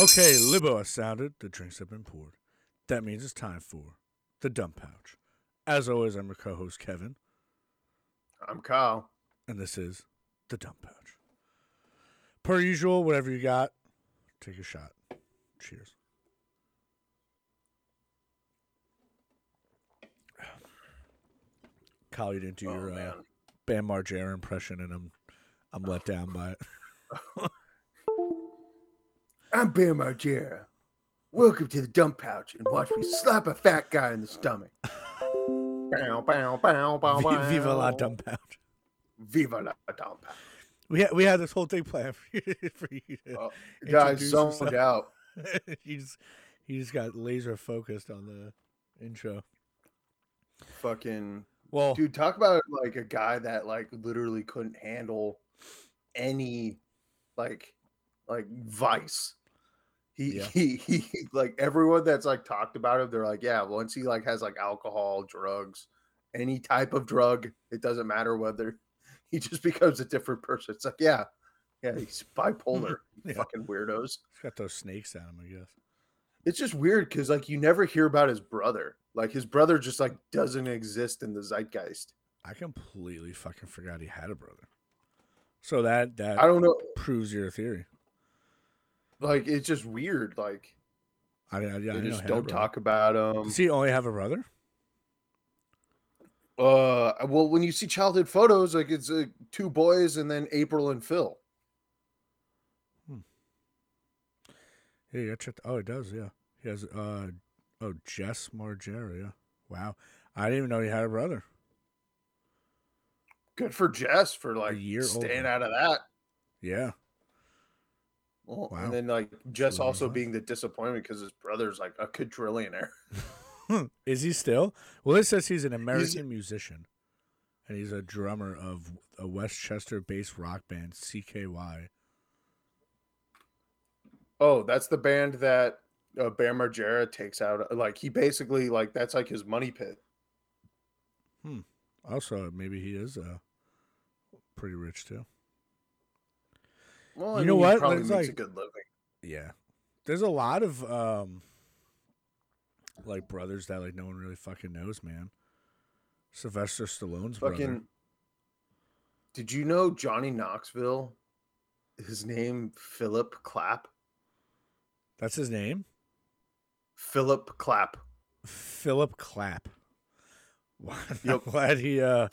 Okay, Libo has sounded. The drinks have been poured. That means it's time for the dump pouch. As always, I'm your co-host Kevin, I'm Kiel. and this is the dump pouch. Per usual, whatever you got, take a shot. Cheers. Kiel, you didn't do Oh, your uh. Bam Margera impression, and I'm I'm let down by it. I'm Bam Margera. Welcome to the dump pouch and watch me slap a fat guy in the stomach. bow, bow, bow, bow, Vi- Viva la dump pouch. Viva la dump pouch. We had we had this whole thing planned for you, for you to Oh, Guys, zoned yourself. out. you just you just got laser focused on the intro. Fucking Well, dude, talk about like a guy that like literally couldn't handle any like like vice. He, Yeah. he he like everyone that's like talked about him, they're like, yeah, once he like has like alcohol, drugs, any type of drug, it doesn't matter whether he just becomes a different person. It's like, yeah, yeah, he's bipolar, Yeah. fucking weirdos. he's got those snakes on him, I guess. It's just weird because like you never hear about his brother. Like his brother just like doesn't exist in the zeitgeist. I completely fucking forgot he had a brother. So that that I don't know. proves your theory. Like it's just weird. Like I, I, I they just he had a don't talk about him. Does he only have a brother? Uh, well, when you see childhood photos, like it's uh, two boys and then April and Phil. Yeah, you checked. Oh, it does. Yeah, he has. Uh, oh, Jess Margera. Yeah. Wow, I didn't even know he had a brother. Good for Jess for like year staying older. out of that. Yeah. Well, Wow. And then like Jess living also life. being the disappointment because his brother's like a quadrillionaire. Is he still? Well, it says he's an American musician, and he's a drummer of a West Chester-based rock band, CKY. Oh, that's the band that uh, Bam Margera takes out. Like he basically like that's like his money pit. Hmm. Also, maybe he is uh, pretty rich too. Well, You know what? Probably It's makes a like- good living. Yeah, there's a lot of um, like brothers that like no one really fucking knows, man. Sylvester Stallone's brother. Fucking. Did you know Johnny Knoxville? His name Philip Clapp. That's his name, Philip Clapp. Philip Clapp. Wow, I'm glad he uh,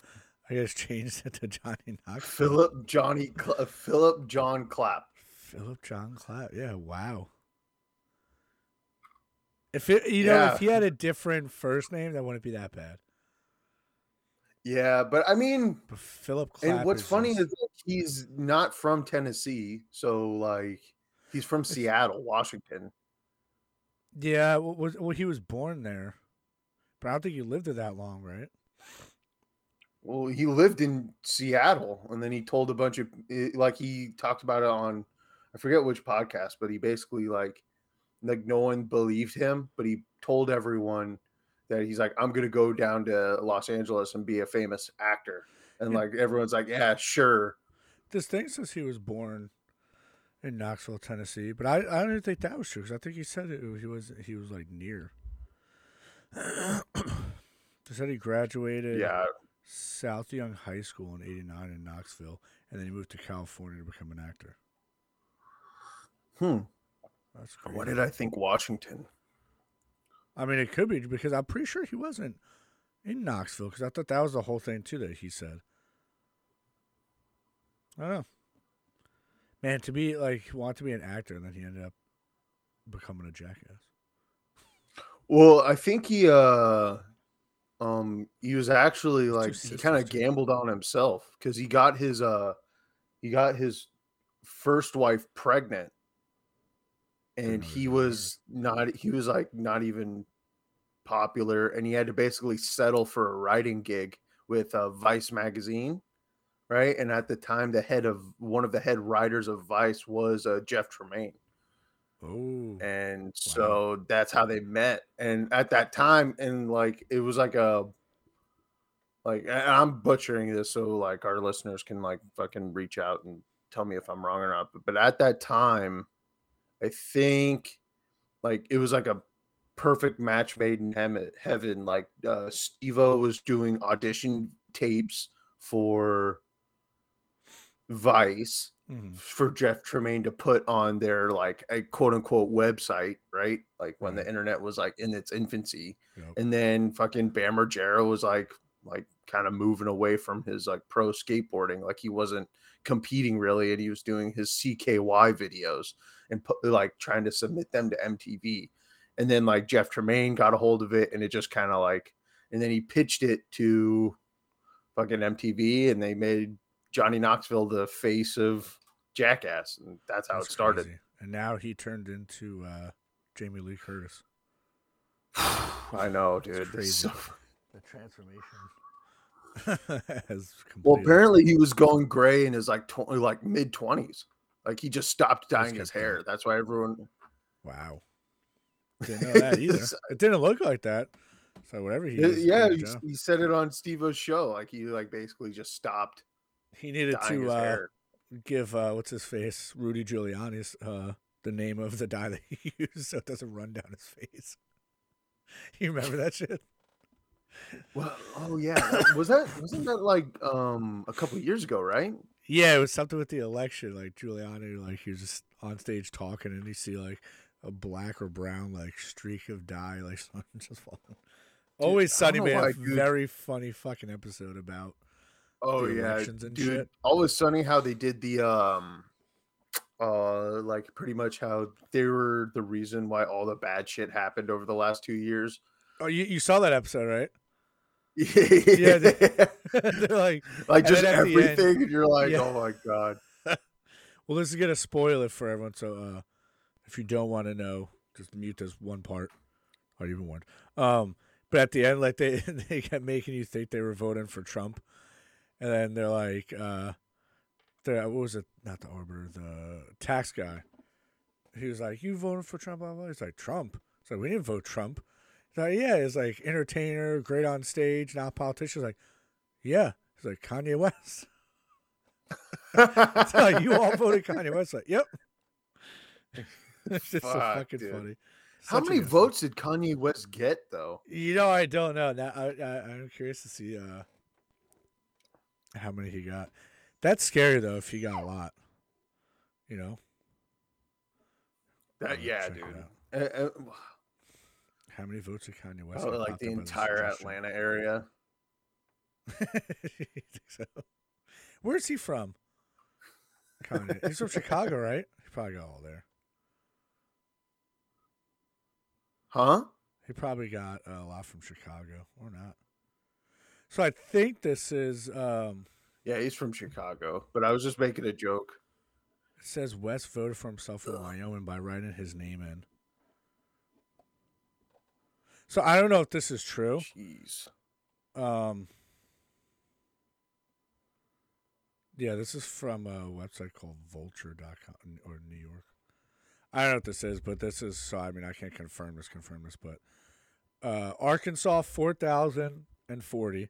I guess changed it to Johnny Knoxville. Philip Johnny Cla- Philip John Clapp. Philip John Clapp. Yeah, wow. If it, you know, Yeah. if he had a different first name, that wouldn't be that bad. Yeah, but I mean, But Philip Clapp. and what's is funny just- is that he's not from Tennessee, so like he's from Seattle, Washington. yeah, well, was well, he was born there, but I don't think he lived there that long, right? Well, he lived in Seattle, and then he told a bunch of eh, like he talked about it on I forget which podcast, but he basically like like no one believed him, but he told everyone that he's like I'm gonna go down to Los Angeles and be a famous actor, and Yeah. like everyone's like yeah sure. This thing says he was born in Knoxville, Tennessee, but I I don't even think that was true because I think he said it, he was he was like near. he said he graduated. Yeah, South Young High School in '89 in Knoxville, and then he moved to California to become an actor. hmm. That's crazy. What did I think? Washington. I mean, it could be because I'm pretty sure he wasn't in Knoxville because I thought that was the whole thing too that he said. I don't know. Man, to be like want to be an actor and then he ended up becoming a jackass. Well, I think he uh um he was actually like he kind of gambled on himself because he got his uh he got his first wife pregnant. And he was not he was like not even popular and he had to basically settle for a writing gig with uh, Vice magazine right and at the time the head of one of the head writers of Vice was uh, Jeff Tremaine Oh, and so that's how they met and at that time and like it was like a like I'm butchering this so like our listeners can like fucking reach out and tell me if I'm wrong or not. But, but at that time, I think like it was like a perfect match made in heaven. Like uh Steve-O was doing audition tapes for Vice Mhm. for Jeff Tremaine to put on their like a quote unquote website, right? Like when the internet was like in its infancy. Yep. And then fucking Bam Margera was like like kind of moving away from his like pro skateboarding. Like he wasn't competing really, and he was doing his CKY videos and put, like trying to submit them to MTV. And then like Jeff Tremaine got a hold of it, and it just kind of like, and then he pitched it to fucking MTV, and they made Johnny Knoxville the face of Jackass, and that's how That's it started. crazy. And now he turned into uh, Jamie Lee Curtis. I know, dude. It's crazy. so- The transformation has well, apparently he was going gray in his like tw- like mid twenties. Like he just stopped dyeing his hair. going. That's why everyone. Wow. Didn't know that either. It didn't look like that. So whatever he Uh, yeah, he, he said it on Steve-O's show. Like he like basically just stopped he needed to uh, give uh, what's his face, Rudy Giuliani's uh, the name of the dye that he used, so it doesn't run down his face. You remember that shit? Well, oh yeah, was that wasn't that like um a couple years ago, right? Yeah, it was something with the election. Like Giuliani, like he was just on stage talking, and you see like a black or brown like streak of dye, like something just falling. Always Sunny know made a why, very funny fucking episode about. Oh yeah, dude. shit. Always sunny how they did the um uh like pretty much how they were the reason why all the bad shit happened over the last two years. Oh, you, you saw that episode, right? yeah, they- They're like, like just then at end- everything, and you're like, Yeah. oh my god. well, this is gonna spoil it for everyone. So, uh, if you don't want to know, just mute this one part. Or even warned. Um, but at the end, like they they kept making you think they were voting for Trump, and then they're like, uh, the what was it? Not the arbiter, the tax guy. He was like, "You voted for Trump?" Blah, blah. He's like, "Trump." So like, we didn't vote Trump. He's like, "Yeah." He's like, entertainer, great on stage, not politician. He's like, "Yeah." He's like, Kanye West. It's like, you all voted Kanye West. Like, yep. it's just so fucking dude. funny. How Such a many votes did Kanye West get though? You know, I don't know. Now I, I I'm curious to see uh how many he got. That's scary though if he got a lot. You know, That, yeah, dude. Uh, uh, how many votes did Kanye West? oh, get? like the up as a entire. Atlanta area. So? Where's he from? Kanye. He's from Chicago, right? He probably got all there. Huh? He probably got a lot from Chicago or not. So I think this is um Yeah, he's from Chicago, but I was just making a joke. it says West voted for himself in Wyoming by writing his name in. So I don't know if this is true. Jeez. Um Yeah, this is from a website called vulture.com or New York. I don't know what this is, but this is so I mean I can't confirm this, confirm this, but uh Arkansas four thousand and forty,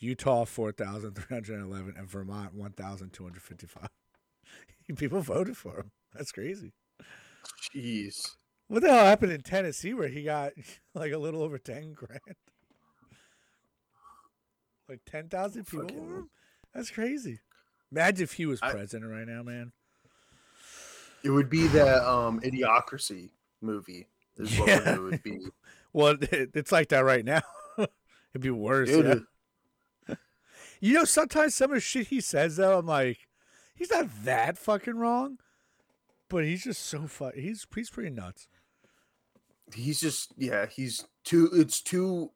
Utah four thousand three hundred eleven, and Vermont one thousand two hundred fifty five. People voted for him. That's crazy. Jeez. What the hell happened in Tennessee where he got like a little over ten grand? Like ten thousand people. Fucking- voted him? That's crazy. Imagine if he was I- president right now, man. It would be that um idiocracy movie is what Yeah. it would be. Well, it, it's like that right now. It'd be worse. Dude, yeah. You know, sometimes some of the shit he says though, I'm like, he's not that fucking wrong, but he's just so fu- He's he's pretty nuts. he's just yeah, he's too it's too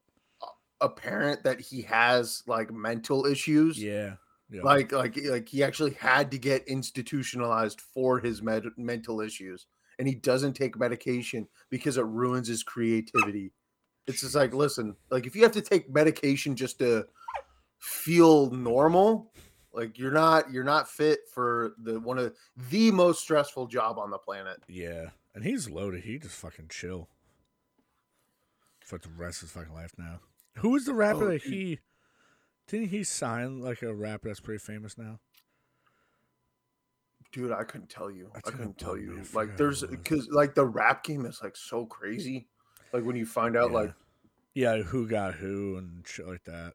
apparent that he has like mental issues Yeah, Yeah. Like like like he actually had to get institutionalized for his med- mental issues, and he doesn't take medication because it ruins his creativity. It's just like, listen, like if you have to take medication just to feel normal, like you're not you're not fit for the one of the most stressful job on the planet. Yeah, and he's loaded. He just fucking chill for the rest of his fucking life now. Who is the rapper Oh, that he didn't he sign like a rapper that's pretty famous now? Dude, I couldn't tell you. That's I couldn't tell me. You. Like there's was. because like the rap game is like so crazy. Like when you find out yeah. like yeah, who got who and shit like that.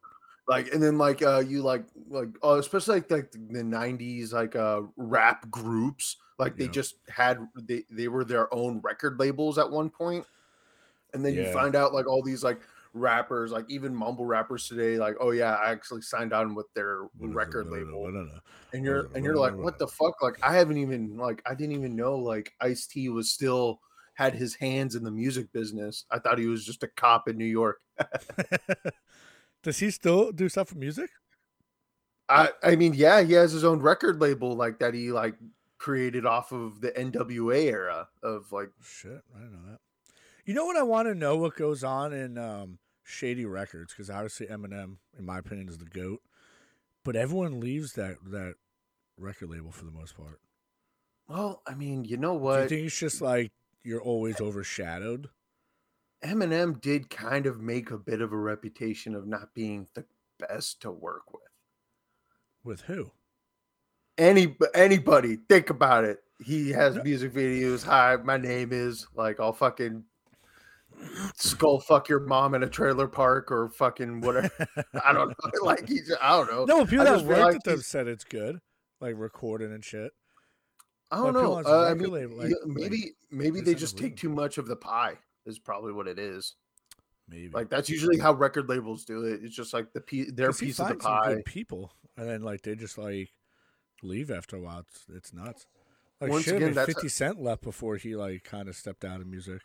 Like and then like uh you like like uh, especially like, like the 90s like uh rap groups like they Yeah. just had they they were their own record labels at one point. And then you find out like all these like rappers like even mumble rappers today like oh yeah i actually signed on with their What record label. and you're and you're like What the fuck? Like i haven't even like i didn't even know like ice t was still had his hands in the music business. I thought he was just a cop in new york Does he still do stuff with music? I I mean, yeah, he has his own record label like that he like created off of the NWA era of like Shit, I didn't know that. You know what I want to know what goes on in um, Shady Records because obviously Eminem, in my opinion, is the goat, but everyone leaves that that record label for the most part. well, I mean, you know what? Do you think it's just like you're always overshadowed? Eminem did kind of make a bit of a reputation of not being the best to work with. With who? Any anybody, think about it. He has music videos. Hi, my name is like I'll fucking skull fuck your mom in a trailer park or fucking whatever. I don't know. Like he's I don't know. No, people that worked at them said it's good, like recording and shit. I don't But know. Uh, I mean, like- maybe maybe they just take too much of the pie. Is probably what it is. Maybe Like that's usually how record labels do it. It's just like the piece, their piece of the pie. people, and then like they just like leave after a while. It's, it's nuts. Like Once shit, I again, Fifty Cent left before he like kind of stepped out of music.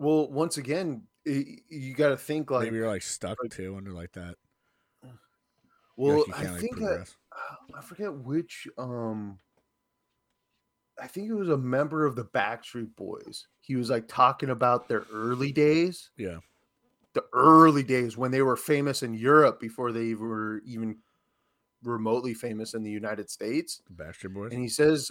Well, once again, y- you got to think like. Maybe you're like stuck too under like that. well, like, I like, think that progress. I forget which. um I think it was a member of the Backstreet Boys. He was like talking about their early days. Yeah. the early days when they were famous in Europe before they were even remotely famous in the United States. The Backstreet Boys. And he says,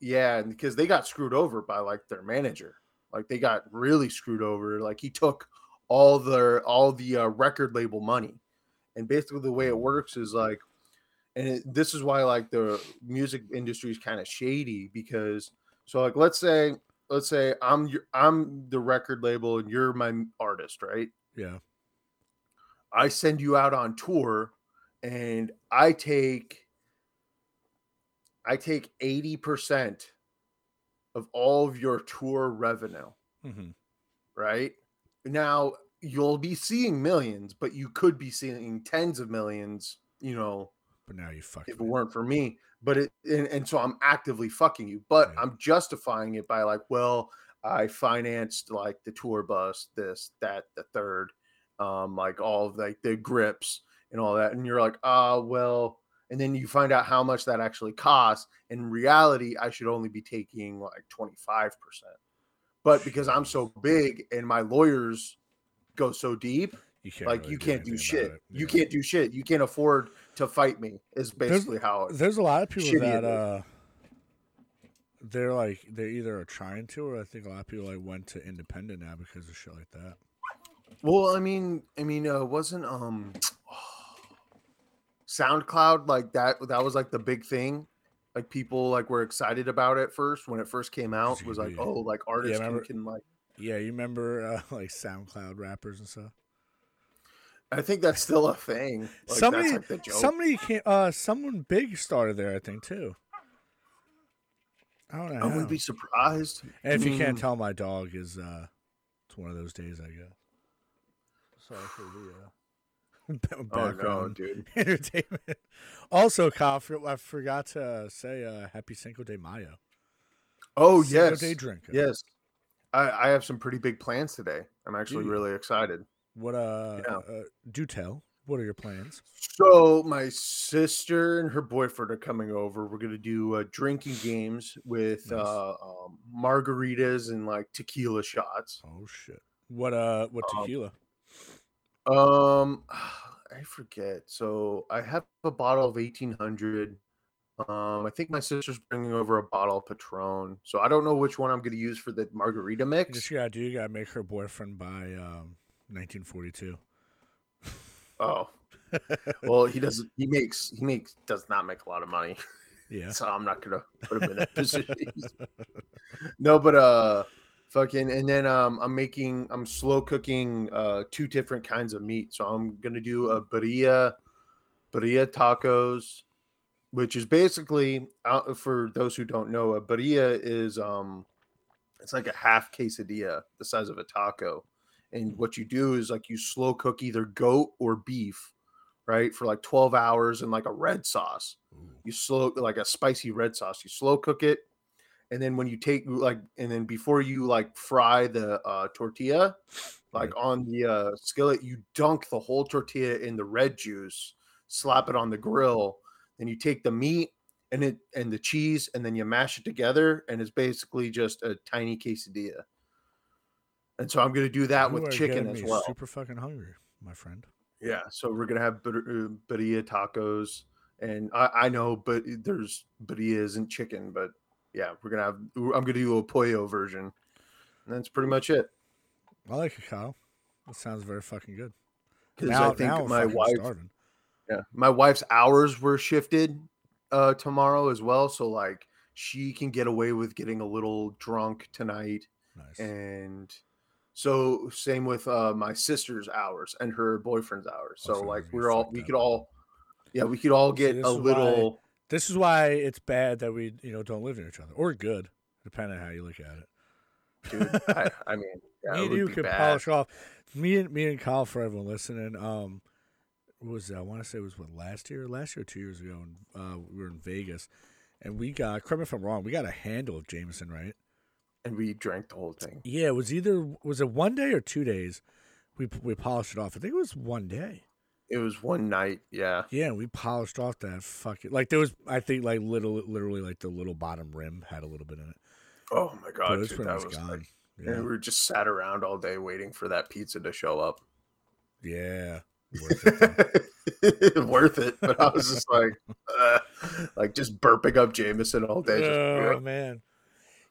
yeah, because they got screwed over by like their manager. Like they got really screwed over. Like he took all their all the uh, record label money. And basically the way it works is like and it, this is why like the music industry is kind of shady because so like let's say let's say I'm your, I'm the record label and you're my artist, right? yeah. I send you out on tour and I take I take 80% of all of your tour revenue, hmm right? Now you'll be seeing millions, but you could be seeing tens of millions, you know, But now you fucked. if it me. weren't for me. But it and, and so I'm actively fucking you, but Yeah. I'm justifying it by like, well, I financed like the tour bus, this, that, the third, um, like all of like the grips and all that. And you're like, ah, well, and then you find out how much that actually costs. In reality, I should only be taking like 25%. But because I'm so big and my lawyers go so deep, You like really you can't do anything shit. it. You can't do shit. You can't afford to fight me. Is basically how. it- There's a lot of people that uh, they're like they either are trying to, or I think a lot of people like went to independent now because of shit like that. Well, I mean, I mean, uh, wasn't um, SoundCloud like that? That was like the big thing. Like people like were excited about it first when it first came out. Was like, oh, like artists can, remember- can like. Yeah, you remember uh, like SoundCloud rappers and stuff. I think that's still a thing. Like, somebody, like somebody came. Uh, someone big started there, I think too. I don't know. I wouldn't be surprised. And if you Mm, can't tell, my dog is uh, it's one of those days, I guess. Sorry for the uh, Oh no, background dude. entertainment. Also, Kiel, I forgot to say uh, Happy Cinco de Mayo. Oh Cinco yes, de Drinker. yes. I, I have some pretty big plans today. I'm actually you? really excited. What uh, Yeah. uh do tell. What are your plans? So my sister and her boyfriend are coming over. We're gonna do uh, drinking games with Nice. uh, um, margaritas and like tequila shots. Oh shit. What uh? What Um, tequila? Um, I forget. So I have a bottle of eighteen hundred. Um, I think my sister's bringing over a bottle of Patron. So I don't know which one I'm gonna use for the margarita mix. just gotta do. You gotta make her boyfriend buy um 1942. Oh, well, he doesn't. He makes. He makes. Does not make a lot of money. Yeah. so I'm not gonna put him in that position. no, but uh, fucking, and then um, I'm making, I'm slow cooking uh two different kinds of meat. So I'm gonna do a birria, birria tacos, which is basically uh, for those who don't know, a birria is um, it's like a half quesadilla the size of a taco, and what you do is like you slow cook either goat or beef, right, for like 12 hours in like a red sauce. You slow like a spicy red sauce. You slow cook it and then when you take like and then before you like fry the uh tortilla like on the uh skillet you dunk the whole tortilla in the red juice slap it on the grill then you take the meat and it and the cheese and then you mash it together and it's basically just a tiny quesadilla and so i'm going to do that You with chicken as well Super fucking hungry, my friend. yeah, so we're gonna have bir- uh, birria tacos, and I, I know, but there's birria isn't chicken, but yeah, we're gonna have. I'm gonna do a pollo version, and that's pretty much it. I like it, Kiel. That sounds very fucking good. Because I think my wife, starving. yeah, my wife's hours were shifted uh tomorrow as well, so like she can get away with getting a little drunk tonight, Nice. and so same with uh my sister's hours and her boyfriend's hours. Oh, So so like we're all we up. could all, yeah, we could all get a why- little. This is why it's bad that we, you know, don't live near each other, or good, depending on how you look at it. dude. I, I mean, yeah, me and you could polish off. Me and me and Kiel for everyone listening. Um, what was? I want to say it was what last year, last year, or two years ago, and uh, we were in Vegas, and we got. Correct me if I'm wrong. We got a handle of Jameson, right? And we drank the whole thing. Yeah, it was either was it one day or two days. We we polished it off. I think it was one day. It was one night. Yeah, Yeah, we polished off that fucking like there was. I think like little, literally like the little bottom rim had a little bit in it. Oh my god, dude, that was gone. like, yeah. and we were just sat around all day waiting for that pizza to show up. yeah. Worth it. Worth it, but I was just like, uh, like just burping up Jameson all day. Just, oh man,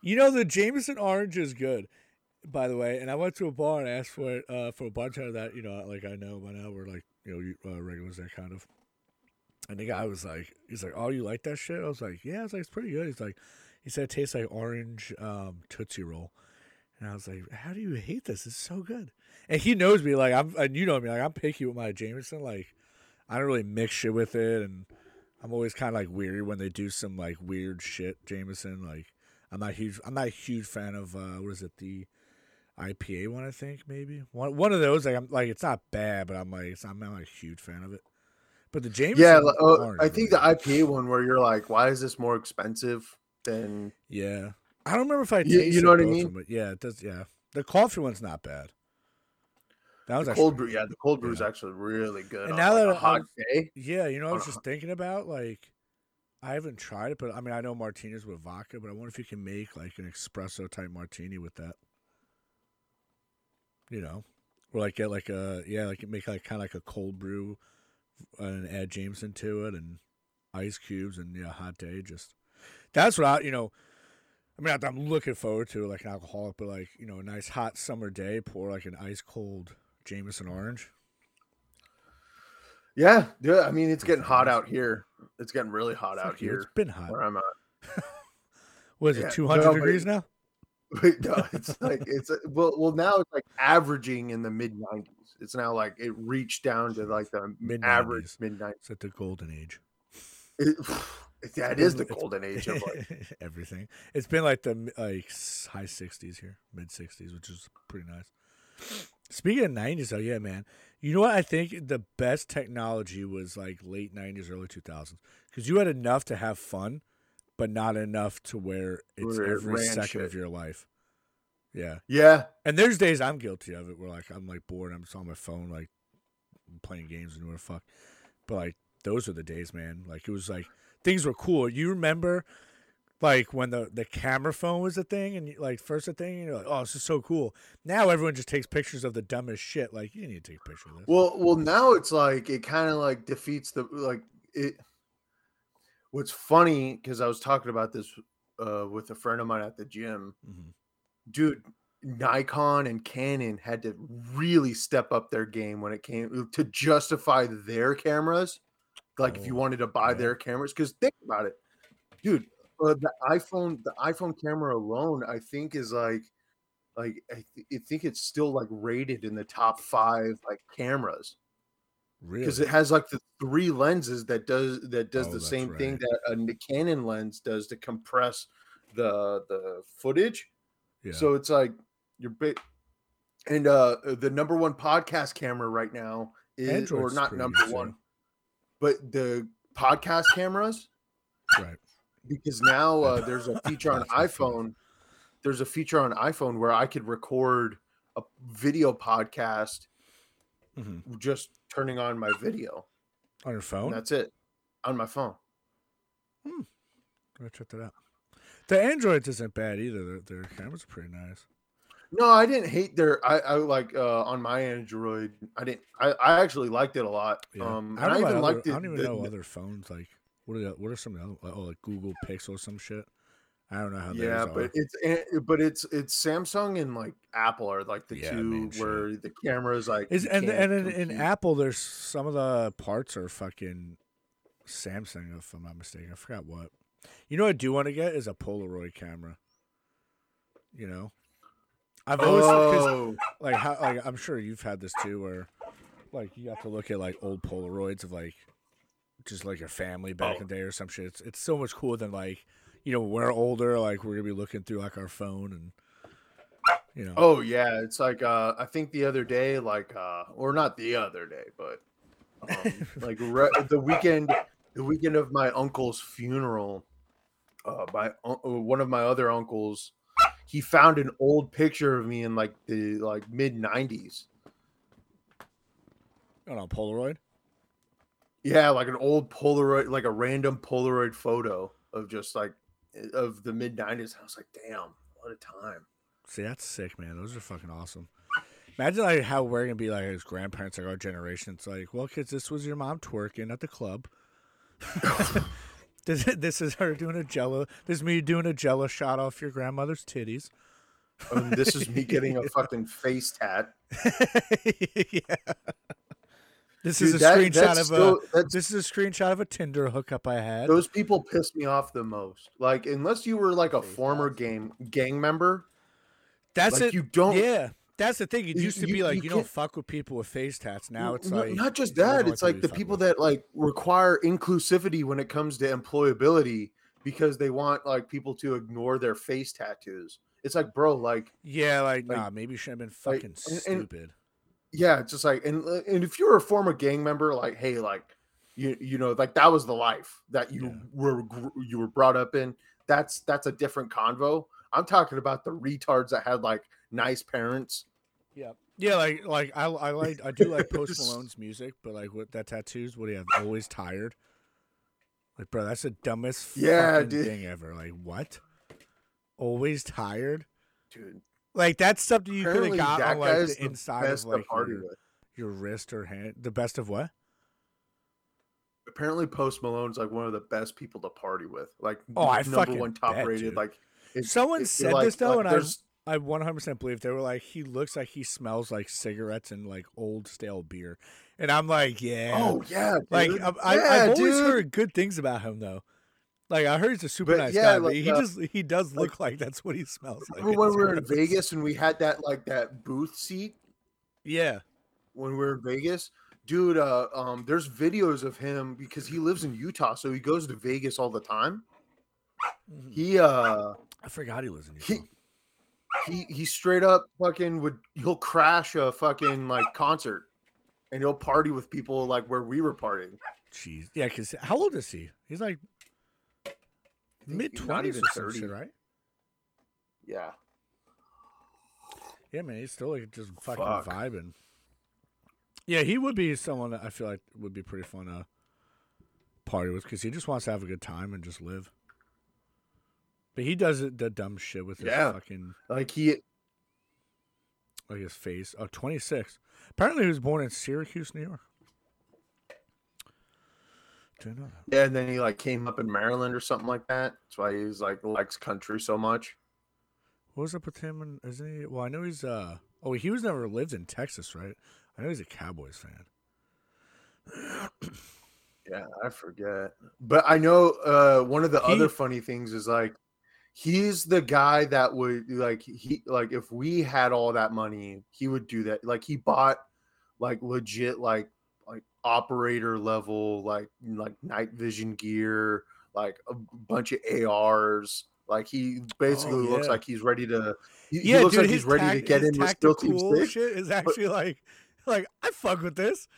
you know the Jameson orange is good, by the way. And I went to a bar and asked for it uh, for a bunch of that. You know, like I know by now we're like you know uh, regulars that kind of. And the guy was like, he's like, oh, you like that shit? I was like, yeah. I was like, it's pretty good. He's like, he said it tastes like orange um, tootsie roll. And I was like, how do you hate this? It's so good. And he knows me, like I'm, and you know me, like I'm picky with my Jameson. Like I don't really mix shit with it, and I'm always kind of like weary when they do some like weird shit. Jameson, like I'm not huge. I'm not a huge fan of uh, what is it the IPA one? I think maybe one one of those. Like I'm like it's not bad, but I'm like it's, I'm not a huge fan of it. But the Jameson, yeah. uh, I think the IPA one where you're like, why is this more expensive than? yeah. I don't remember if I You- you know what I mean? them, but yeah, it does. Yeah, the coffee one's not bad. That was The actually cold brew, yeah, the cold brew is yeah. actually really good. And on, now like, that a hot day, Yeah, you know, I was just thinking about like, I haven't tried it, but I mean, I know martinis with vodka, but I wonder if you can make like an espresso type martini with that. You know, or like get like a yeah, like make like kind of like a cold brew, uh, and add Jameson to it and ice cubes and yeah, hot day. Just that's what I you know. I mean, I'm looking forward to like an alcoholic, but like you know, a nice hot summer day, pour like an ice cold Jameson orange. Yeah, yeah. I mean, it's getting hot out here. It's getting really hot out here It's been hot. where I'm at. What is Yeah, it, 200 no, degrees now? Wait, no, it's like it's uh, well, well now it's like averaging in the mid 90s. It's now like it reached down to like the Mid- average 90s. mid 90s. It's at the golden age. It, yeah, it is the golden age of like everything. It's been like the like high 60s here, mid 60s, which is pretty nice. Speaking of 90s, though, yeah, man. You know what? I think the best technology was like late 90s, early 2000s. Because you had enough to have fun, but not enough to where it's Where it every second of your life. Yeah. yeah, And there's days I'm guilty of it where like I'm like bored, I'm just on my phone like playing games and the fuck. But like those are the days, man. Like it was like things were cool. You remember like when the the camera phone was a thing and you, like first a thing, you're like, oh, this is so cool. Now everyone just takes pictures of the dumbest shit. Like you need to take a picture of this. Well, well, now it's like it kind of like defeats the like it. What's funny because I was talking about this uh, with a friend of mine at the gym, Mhm. dude. Nikon and Canon had to really step up their game when it came to justify their cameras. Like if you Oh, wanted to buy yeah. their cameras, because think about it, dude. Uh, the iPhone, the iPhone camera alone, I think is like, like I, th- I think it's still like rated in the top five like cameras Really? because it has like the three lenses that does that does Oh, the same thing that a Canon lens does to compress the the footage. yeah. So it's like you're big. And uh the number one podcast camera right now is or not number one, but the podcast cameras right. Because now uh, there's a feature on That's my fault. iPhone. There's a feature on iPhone where I could record a video podcast hmm just turning on my video. On your phone? And that's it on my phone. Go check that out. The Androids isn't bad either. Their, their cameras are pretty nice. No, I didn't hate their. I, I like uh, on my Android. I didn't. I, I actually liked it a lot. Yeah. Um, I don't, I even other- liked it. I don't even the- know other phones like what are the, what are some of the other oh like Google Pixel some shit. I don't know how. yeah, but are. it's eh, but it's it's Samsung and like Apple are like the Yeah, two where the cameras like is and and in, in. Apple, there's some of the parts are fucking Samsung, if I'm not mistaken. I forgot what. You know, what I do want to get is a Polaroid camera. You know, I've always Oh, like how like I'm sure you've had this too, where like you got to look at like old Polaroids of like just like your family back Oh. in the day or some shit. It's it's so much cooler than like you know we're older, like we're gonna be looking through like our phone and you know. oh yeah. It's like uh, I think the other day, like uh, or not the other day, but um, like re- the weekend, the weekend of my uncle's funeral. Uh, my uh, one of my other uncles, he found an old picture of me in like the like mid '90s. I don't know, Polaroid. Yeah, like an old Polaroid, like a random Polaroid photo of just like eh, of the mid '90s. I was like, damn, what a time. See, that's sick, man. Those are fucking awesome. Imagine like how we're gonna be like his grandparents, like our generation. It's like, well, kids, this was your mom twerking at the club. this, this is her doing a jello. This is me doing a jello shot off your grandmother's titties. And this is me getting a fucking face tat. yeah. This Dude, is a that- screenshot of still- a. that's- This is a screenshot of a Tinder hookup I had. those people piss me off the most. Like, unless you were like a Face former tats. game gang member, That's like it. you don't. Yeah, that's the thing. It You- used to you- be like you you, don't fuck with people with face tats. Now it's No, like not just that. It's like the people with. that like require inclusivity when it comes to employability because they want like people to ignore their face tattoos. It's like, bro, like Yeah, like, Like- nah, maybe you should have been like, fucking and- and- stupid. Yeah, it's just like and uh, and if you're a former gang member, like, hey, like you you know, like that was the life that you Yeah. were you were brought up in. That's that's a different convo. I'm talking about the retards that had like nice parents. Yeah, yeah, like like I I like I do like Post Malone's music, but like with that tattoos, what do you have? Always tired. Like, bro, that's the dumbest Yeah, fucking dude. thing ever. Like, what? Always tired. Dude, Like that's something you could have got on like the inside of like party your, with. your wrist or hand. The best of what? Apparently, Post Malone's like one of the best people to party with. Like, Oh, I number fucking one top bet, rated. dude. Like, it's- Someone it's said like- this though, like, and I I 100% believe they were like, he looks like he smells like cigarettes and like old stale beer, and I'm like, yeah, Oh yeah, Like dude. I, I, Yeah, I've always heard good things about him though. Like I heard he's a super But nice yeah, guy, like, he uh, just he does look like, that's what he smells like. Remember when we were in. Vegas and we had that like that booth seat Yeah. when we were in Vegas? Dude, uh, um, there's videos of him because he lives in Utah, so he goes to Vegas all the time. Mhm. He uh I forgot he lives in Utah. he he he straight up fucking would he'll crash a fucking like concert and he'll party with people like where we were partying. Jeez. Yeah, because how old is he? He's like mid he's not twenties or some 30. shit, right? Yeah. Yeah, man, he's still like just fucking Fuck. vibing. Yeah, he would be someone that I feel like would be pretty fun to party with because he just wants to have a good time and just live. But he does it the dumb shit with his Yeah. fucking Like he, like his face. Oh, 26. Apparently he was born in Syracuse, New York. Didn't know that. yeah, and then he like came up in Maryland or something like that. That's why he's like likes country so much. What was up with him? And isn't he? Well, I know he's. uh Oh, he was never lived in Texas, right? I know he's a Cowboys fan. Yeah, I forget. But I know uh one of the He- other funny things is like he's the guy that would like he like if we had all that money, he would do that. Like he bought like legit like operator level like like night vision gear, like a bunch of ARs. Like he oh, basically looks yeah. like he's ready to he, he Yeah, looks dude, like he's ready to get in with SEAL Team Six. shit is actually like, like I fuck with this.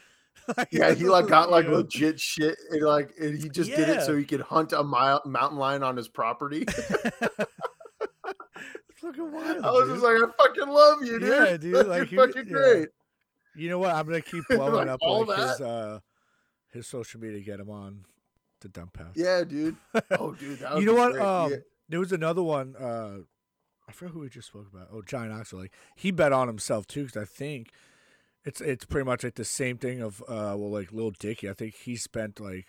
Like, Yeah, he like got like legit shit, and like and he just did it so he could hunt a mile, mountain lion on his property. It's fucking wild. I was dude. just like, I fucking love you, dude. Yeah, dude, like, you're would- fucking yeah. great. You know what? I'm gonna keep blowing Like, up all like his uh his social media, get him on the dump pouch. Yeah, dude. Oh, dude, that you know what? Um, Yeah. there was another one. Uh, I forgot who we just spoke about. Oh, Johnny Knoxville. Like he bet on himself too, because I think it's it's pretty much like the same thing of uh, well, like Lil Dicky. I think he spent like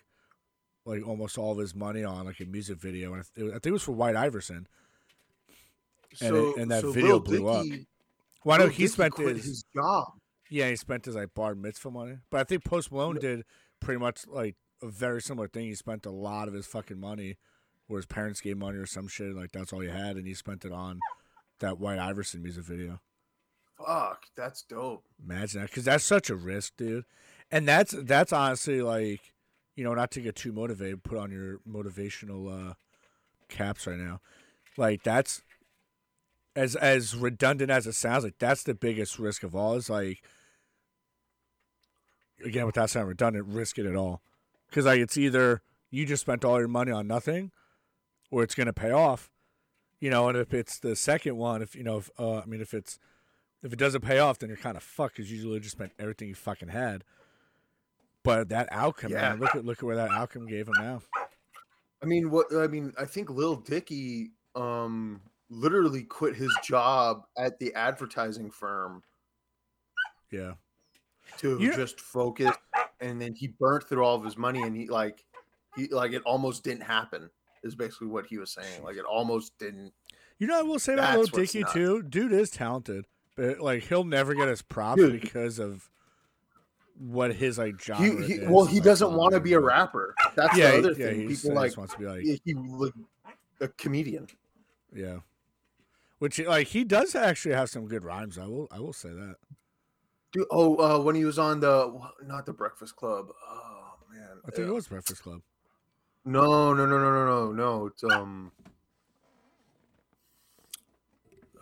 like almost all of his money on like a music video, and I, th- I think it was for White Iverson. and it- and that video Lil blew up. Why Well, Lil he Dicky spent his, his job. Yeah he spent his like bar mitzvah money, but I think Post Malone did pretty much like a very similar thing. He spent a lot of his fucking money, where his parents gave money or some shit. Like that's all he had, and he spent it on that White Iverson music video. Fuck, that's dope. Imagine that, because that's such a risk, dude. And that's that's honestly like, you know, not to get too motivated. Put on your motivational uh, caps right now. Like that's as as redundant as it sounds. Like that's the biggest risk of all. Is like again, without sounding redundant, risk it at all. Because like it's either you just spent all your money on nothing, or it's gonna pay off. You know, and if it's the second one, if you know, if, uh, I mean, if it's if it doesn't pay off, then you're kind of fucked because you usually just spent everything you fucking had. But that outcome, Yeah. man, look at look at where that outcome gave him now. I mean, what I mean, I think Lil Dicky um literally quit his job at the advertising firm Yeah, to You know- just focus and then he burnt through all of his money and he like he like it almost didn't happen is basically what he was saying like it almost didn't you know I will say about Lil Dicky too. Dude is talented, but like he'll never get his props Dude. because of what his like job. he, he well he doesn't want to be a rapper that's Yeah, the other yeah, thing people like wants to be like he, he like a comedian yeah. Which like he does actually have some good rhymes. I will I will say that. Dude, oh uh when he was on the not the breakfast club oh man I think uh, it was Breakfast Club. No, no, no, no, no, no, no. It's um.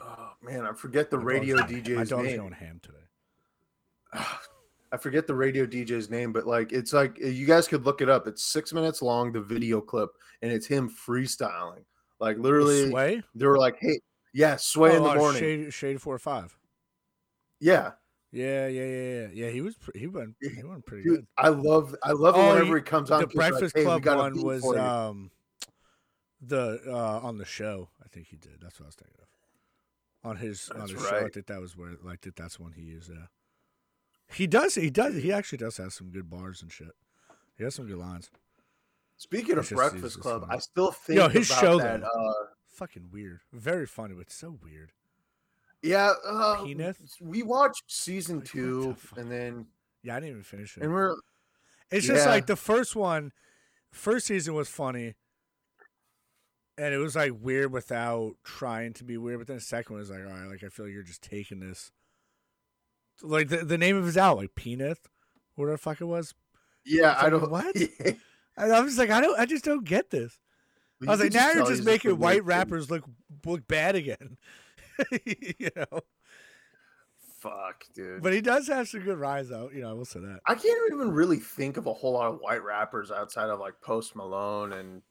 Oh man, I forget the My radio dog's going- My DJ's dog's name. going ham today. I forget the radio DJ's name, but like it's like you guys could look it up. It's six minutes long, the video clip, and it's him freestyling. Like literally, Sway. they were like, "Hey, yeah, sway in Oh, the uh, morning." Shade Shade four or five. Yeah, Yeah, yeah, yeah, yeah. Yeah, he was he went he went pretty dude, good. I love, I love Oh, whenever you- he comes on. The Breakfast "Hey, we Club got one was um the uh on the show. I think he did. That's what I was thinking of. On his on That's his show, I think that was where like that that's one he used. Yeah, he does. He does. He actually does have some good bars and shit. He has some good lines. Speaking of just- Breakfast Club. I still think Yo, his about show, that. though. Uh, Fucking weird. Very funny, but so weird. Yeah, uh, Peanut? we watched season the two, and then Yeah, I didn't even finish it. and we're It's just Yeah. like the first one, first season was funny, and it was like weird without trying to be weird. But then the second one was like, all right, like I feel like you're just taking this. Like the the name of his out, like Peanut, whatever the fuck it was. yeah, I like, don't what? And I'm just like, I don't, I just don't get this. I was like, now you're just making white rappers look look bad again. you know, Fuck, dude. but he does have some good rhymes out. You know, I will say that. I can't even really think of a whole lot of white rappers outside of like Post Malone and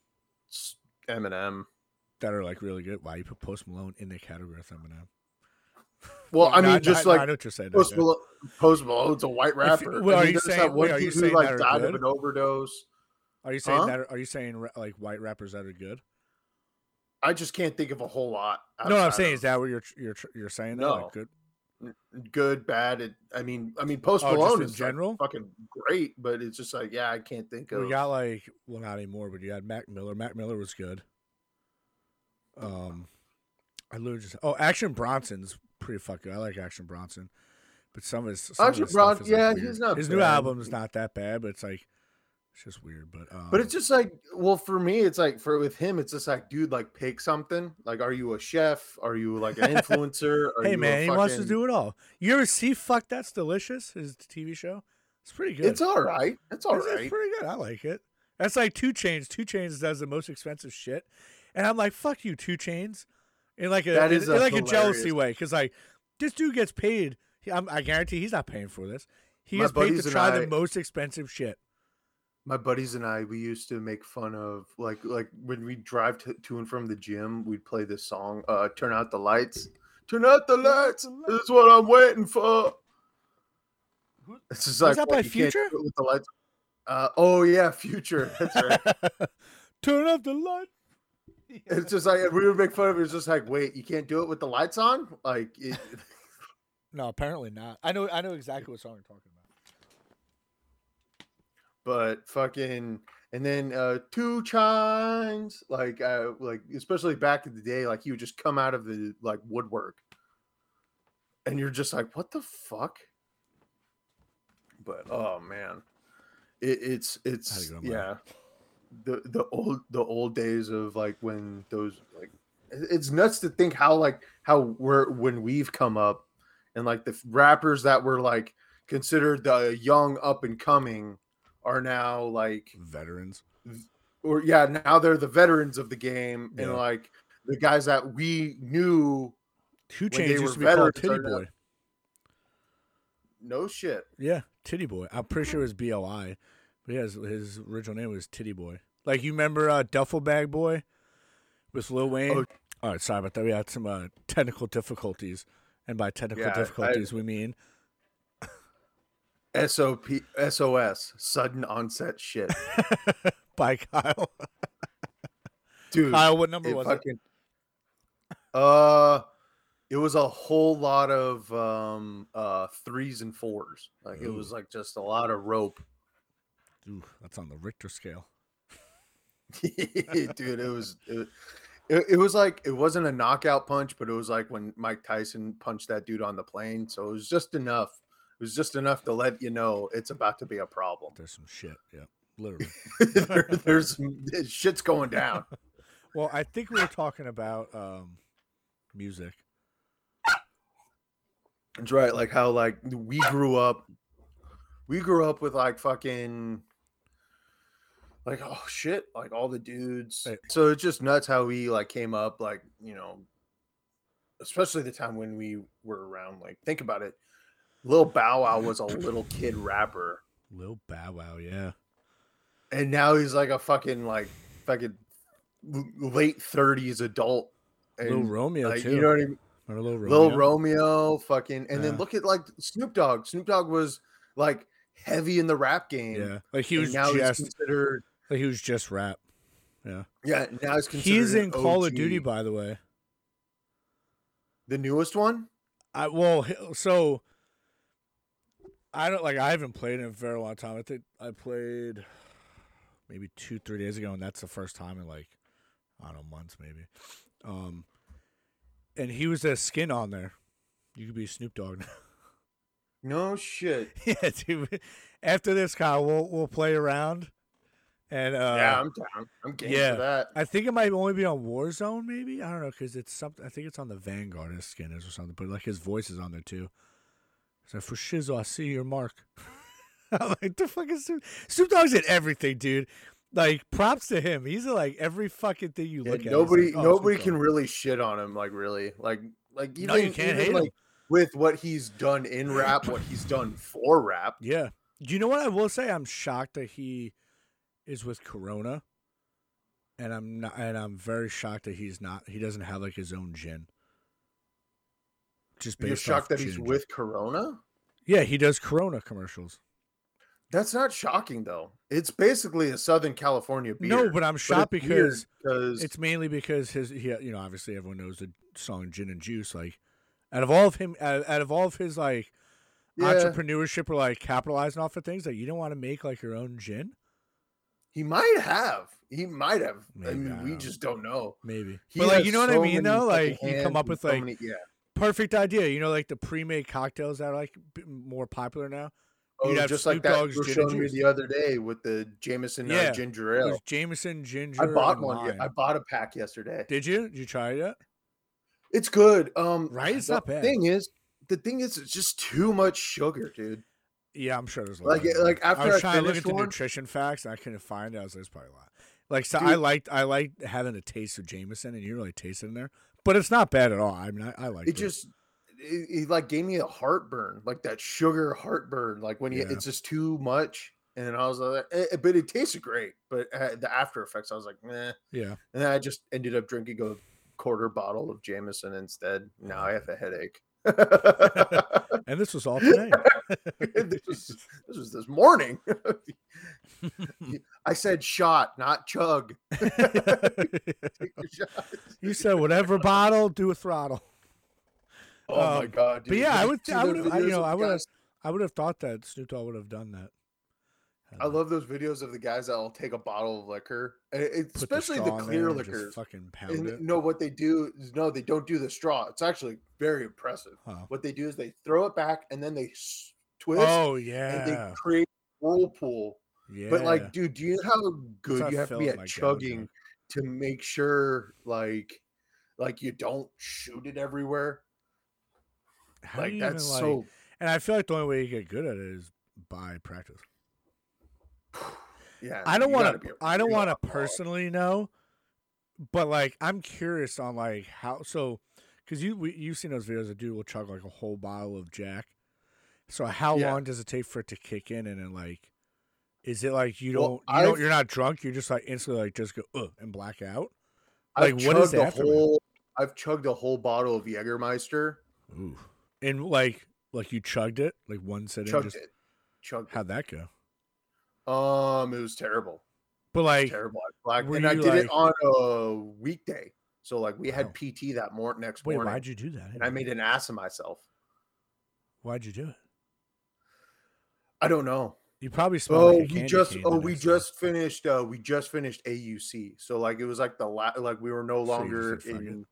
Eminem. That are like really good. Why you put Post Malone in the category of Eminem? Well, I mean, no, just no, I like know what you're saying. Post. Malone, Post Malone's a white If- rapper. well, are you saying- wait, are you who saying like that are died good? of an overdose? Are you saying Huh? that? Are you saying like white rappers that are good? I just can't think of a whole lot. No, what I'm saying of is that what you're you're you're saying? No. Like good. good, bad. It, I mean, I mean, Post Oh, Malone in is like, general? fucking great, but it's just like, yeah, I can't think of. We got like well, not anymore, but you had Mac Miller. Mac Miller was good. Um, I literally just oh, Action Bronson's pretty fucking. I like Action Bronson, but some of his some Action of his stuff Bron- is, like, yeah, weird. he's not His new bad. album's not that bad, but it's like it's just weird. But um, But it's just like, well, for me, it's like for with him, it's just like, dude, like pick something. Like, are you a chef? Are you like an influencer? Are hey you a man, he wants to do it all. You ever see Fuck That's Delicious? His TV show. It's pretty good. It's all right. It's all It's- it's pretty good. I like it. That's like 2 Chainz. 2 Chainz does the most expensive shit, and I'm like, fuck you, 2 Chainz, in like a That in, is in like a jealousy way, because like this dude gets paid. He, I guarantee he's not paying for this. He My gets paid to try I- the most expensive shit. My buddies and I, we used to make fun of like like when we drive to, to and from the gym, we'd play this song, uh, "Turn Out the Lights." Turn out the lights. This is what I'm waiting for. It's just Was like that by what, you can't Future? with the lights. Uh, oh yeah, Future. That's right. Turn off the light. it's just like we would make fun of it. It's just like, wait, you can't do it with the lights on? Like, it, No, apparently not. I know. I know exactly what song you're talking about. But fucking and then uh 2 Chainz like uh like especially back in the day like he would just come out of the like woodwork. And you're just like what the fuck? But oh man. It, it's it's yeah. The the old the old days of like when those like it's nuts to think how like how we're when we've come up and like the rappers that were like considered the young up and coming are now like Veterans. or yeah now they're the veterans of the game and like the guys that we knew Two When Chains used to be called Titty Boy. no shit Yeah, Titty Boy. I'm pretty sure it was B O I, but yeah, his, his original name was Titty Boy. Like you remember uh, Duffel Bag Boy with Lil Wayne? Oh. All right, sorry about that. We had some uh, technical difficulties, and by technical Yeah, I- difficulties we mean sop sos sudden onset shit by Kiel. dude Kiel, what number it was fucking uh it was a whole lot of um uh threes and fours like it was like just a lot of rope it? Ooh, that's on the Richter scale. dude it was it, it, it was like it wasn't a knockout punch but it was like when mike tyson punched that dude on the plane so it was just enough it was just enough to let you know it's about to be a problem There's some shit. Yeah, literally. there, there's some- shit's going down well, I think we were talking about um, music. That's right. Like how like we grew up, we grew up with like fucking like oh shit, like all the dudes. Hey. So it's just nuts how we like came up, like you know, especially the time when we were around. Like think about it, Lil Bow Wow was a little kid rapper, Lil Bow Wow, yeah. and now he's like a fucking like fucking late thirties adult. Lil Romeo like, too. you know what I mean? Remember Lil Romeo? Lil Romeo, fucking, and then look at like Snoop Dogg. Snoop Dogg was like heavy in the rap game. Yeah, like he was now just he's considered. like he was just rap. Yeah, Yeah. now he's considered. He's in Call of Duty, by the way. the newest one. I well, so I don't like. I haven't played in a very long time. I think I played maybe two, three days ago, and that's the first time in like I don't know months, maybe. Um, and he was a skin on there. You could be Snoop Dogg. now. No shit. yeah, dude. After this, Kiel, we'll we'll play around, and uh, yeah, I'm down. I'm game yeah. for that. I think it might only be on Warzone, maybe. I don't know because it's something. I think it's on the Vanguard. His skin is or something, but like his voice is on there too. So for shizzle, I see your mark. I'm like the fucking Snoop, Snoop Dogg's in everything, dude. Like props to him. He's like every fucking thing you Yeah, look at. Nobody, like, oh, nobody can really shit on him. Like really, like like even, No, you can't even, hate like him. with what he's done in rap, what he's done for rap. Yeah. Do you know what I will say? I'm shocked that he is with Corona, and I'm not. And I'm very shocked that he's not. He doesn't have like his own gin. Just You're shocked that he's with Corona? Yeah, he does Corona commercials. That's not shocking though. It's basically a Southern California beer. No, but I'm shocked because because it's mainly because his he you know obviously everyone knows the song Gin and Juice like out of all of him out, out of all of his like yeah, entrepreneurship or like capitalizing off of things like you don't want to make like your own gin he might have. He might have. I mean, I we don't just don't know. maybe He but like you know what I mean though like you come up with so like many- yeah. Perfect idea you know like the pre-made cocktails that are like more popular now Oh, You'd have just Snoop like that you were showing me the other day with the Jameson Yeah, uh, ginger it ale. was Jameson ginger I bought one. ye- lime. I bought a pack yesterday. did you did you try it yet It's good. Um, Right? It's the not bad. Thing is, the thing is, it's just too much sugar, dude. Yeah, I'm sure there's a Like- lot. like, there. after I was I trying to look at the one- nutrition facts, and I couldn't find it. I was like, there's probably a lot. Like, so I Dude. liked I liked having a taste of Jameson, and you really taste it in there. But it's not bad at all. I mean, I, I like It just, it, it like gave me a heartburn, like that sugar heartburn, like when you, Yeah. it's just too much. And I was like, eh, but it tasted great. But uh, the after effects, I was like, meh. Yeah, And then I just ended up drinking a quarter bottle of Jameson instead. Now I have a headache. and this was all today. this, was, this was this morning. I said shot, not chug. Take your shot. you said whatever bottle, do a throttle. Oh my Um, god! but yeah, I would- I would've- you know, I would've- I would have thought that Snoop Dogg would have done that. I love those videos of the guys that will take a bottle of liquor, and it- especially the, in clear liquor. Fucking pound And it. no, what they do is no, they don't do the straw. It's actually very impressive. Oh. What they do is they throw it back and then they twist Oh and yeah, they create a whirlpool. yeah. But like, dude, do you know how good you have to be at like chugging to make sure, like, like you don't shoot it everywhere? How like that's even, like- so. And I feel like the only way you get good at it is by practice. Yeah, I don't want to. I don't want to personally know, but like I'm curious on like how so because you we, you've seen those videos. A dude will chug like a whole bottle of Jack. So how Yeah. long does it take for it to kick in and then like? Is it like you don't you don't you're not drunk? You're just like instantly like just go Ugh, and black out. I've like, what is aftermath? whole. I've chugged a whole bottle of Jägermeister. Ooh. And like like you chugged it like one sitting. Chugged Just it. Chugged how'd that go? Um, it was terrible. But like terrible. I and I did it on a weekday. So like we had Wow. PT that morning next wait, morning, why'd you do that? and I made an ass of myself. Why'd you do it? I don't know. You probably smelled Oh, like we just oh we just finished uh we just finished AUC. So like it was like the la- like we were no So longer said, "Fuck it." in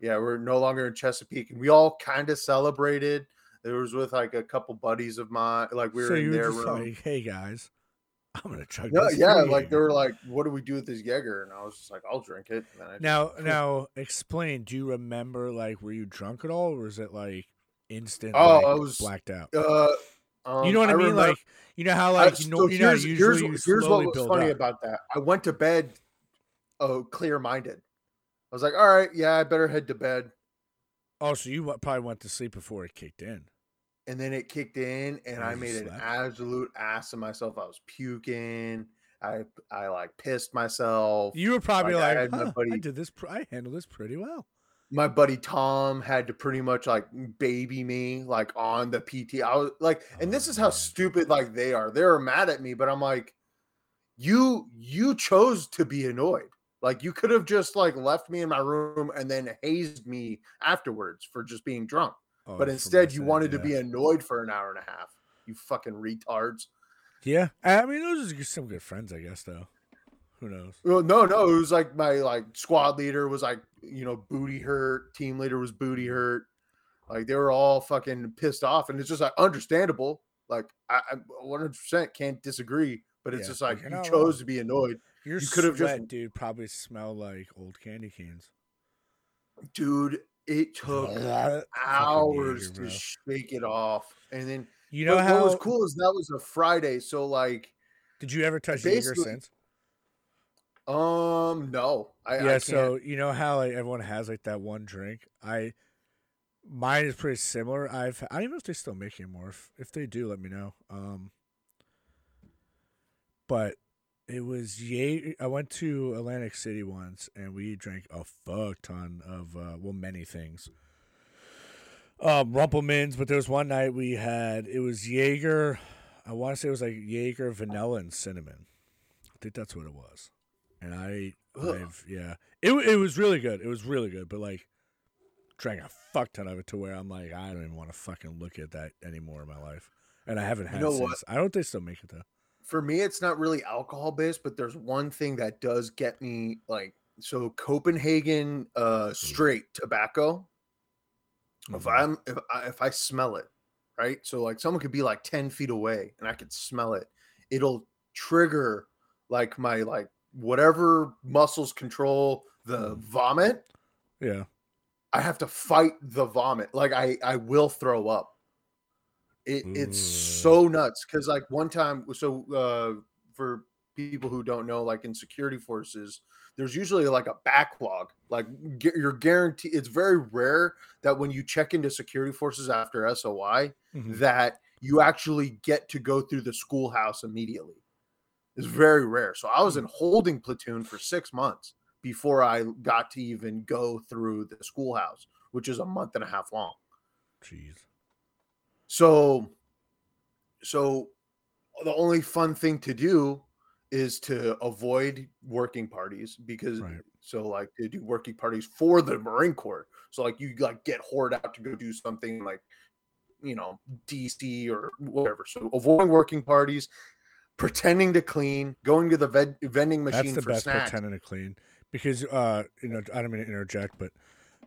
yeah, we're no longer in Chesapeake and we all kind of celebrated. It was with like a couple buddies of mine. Like we were so in their room. like, hey guys, I'm gonna chug No, this. yeah, for like they were like, "What do we do with this Jaeger?" And I was just like, "I'll drink it." And then I now now explain. Do you remember like were you drunk at all, or was it like instant? Oh, like, I was- blacked out. Uh, um, you know what I, mean? remember- like you know how I- like you know so you know usually here's, you here's what was funny up. about that. I went to bed, oh, clear minded. I was like, "All right, yeah, I better head to bed." oh, so you probably went to sleep before it kicked in. And then it kicked in, and Oh, I made an absolute ass of myself. I was puking. I I like pissed myself. You were probably Like, like, huh, I buddy- did this. I handled this pretty well. my buddy Tom had to pretty much like baby me like on the PT. I was like, and this Oh, is how oh, man. stupid like they are. They're mad at me, but I'm like, you you chose to be annoyed. Like you could have just like left me in my room and then hazed me afterwards for just being drunk. Oh, But instead, you wanted to be annoyed for an hour and a half. You fucking retards. Yeah, I mean those are some good friends, I guess. Though, who knows? Well, no, no, it was like my like squad leader was like, you know, booty hurt. Team leader was booty hurt. Like they were all fucking pissed off, and it's just like understandable. Like I, I 100% can't disagree, but it's Yeah, just like, you're you chose wrong. to be annoyed, Your You could've just- dude, probably smelled like old candy canes. dude. It took hours to shake it off, and then You know how? what was cool is that was a Friday, so like, Did you ever touch basically- since? um, no, I, I yeah. can't. So you know how like everyone has like that one drink. I mine is pretty similar. I've I don't even know if they still make it anymore. If, if they do, let me know. Um, but it was Ye I went to Atlantic City once, and we drank a fuck ton of uh, well, many things. um, Rumple Minze, but there was one night we had it was Jaeger. I want to say it was like Jaeger vanilla and cinnamon. I think that's what it was. And I, I've yeah, it it was really good. It was really good, but like drank a fuck ton of it to where I'm like I don't even want to fucking look at that anymore in my life. And I haven't had know it since. what? I don't think they still make it though. For me, it's not really alcohol based, but there's one thing that does get me like so Copenhagen uh straight tobacco. If Mhm. I'm if I, if I smell it, right? So like someone could be like 10 feet away and I could smell it. It'll trigger like my like whatever muscles control the Mm. vomit. yeah, I have to fight the vomit. Like I I will throw up. It, it's so nuts because like one time so uh for people who don't know like in security forces there's usually like a backlog like you're guaranteed it's very rare that when you check into security forces after SOI Mhm. that you actually get to go through the schoolhouse immediately. It's very rare. So I was in holding platoon for six months before I got to even go through the schoolhouse, which is a month and a half long. jeez. So, so the only fun thing to do is to avoid working parties because Right. so like to do working parties for the Marine Corps. So like you like get hoard out to go do something like you know DC or whatever. So avoiding working parties, pretending to clean, going to the ved- vending machine That's the for best snacks. pretending to clean because uh you know I don't mean to interject, but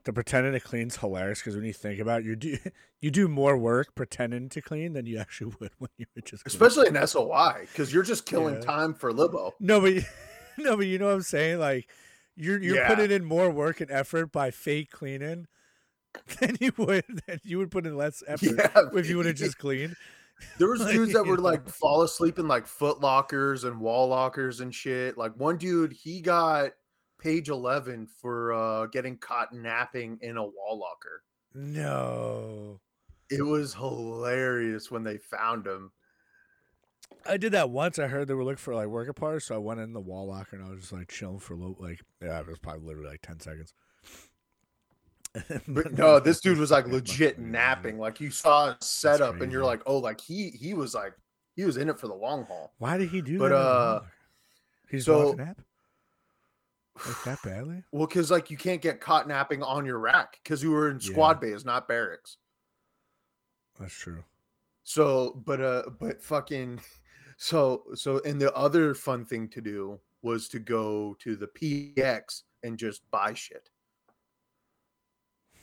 the pretending to clean's hilarious because when you think about it, you do you do more work pretending to clean than you actually would when you would just. Especially in SOI, because you're just killing Yeah. time for Libo. no, but no, but you know what I'm saying like. You're you're Yeah. putting in more work and effort by fake cleaning than you would than you would put in less effort Yeah, if you would have just cleaned. There was Like, dudes that would like fall asleep in like foot lockers and wall lockers and shit. Like one dude, he got page 11 for uh getting caught napping in a wall locker. No. It was hilarious when they found him. I did that once. I heard they were looking for like worker parts, so I went in the wall locker and I was just like chilling for a little, like yeah, it was probably literally like ten seconds. But no, this dude was like legit napping. Like you saw a setup and you're like, "Oh, like he he was like he was in it for the long haul." Why did he do But, that? wall uh, he's so- so nap like that badly. Well, cuz like you can't get caught napping on your rack cuz you were in squad bays, not barracks. That's true. So, but uh, but fucking, so so, and the other fun thing to do was to go to the PX and just buy shit.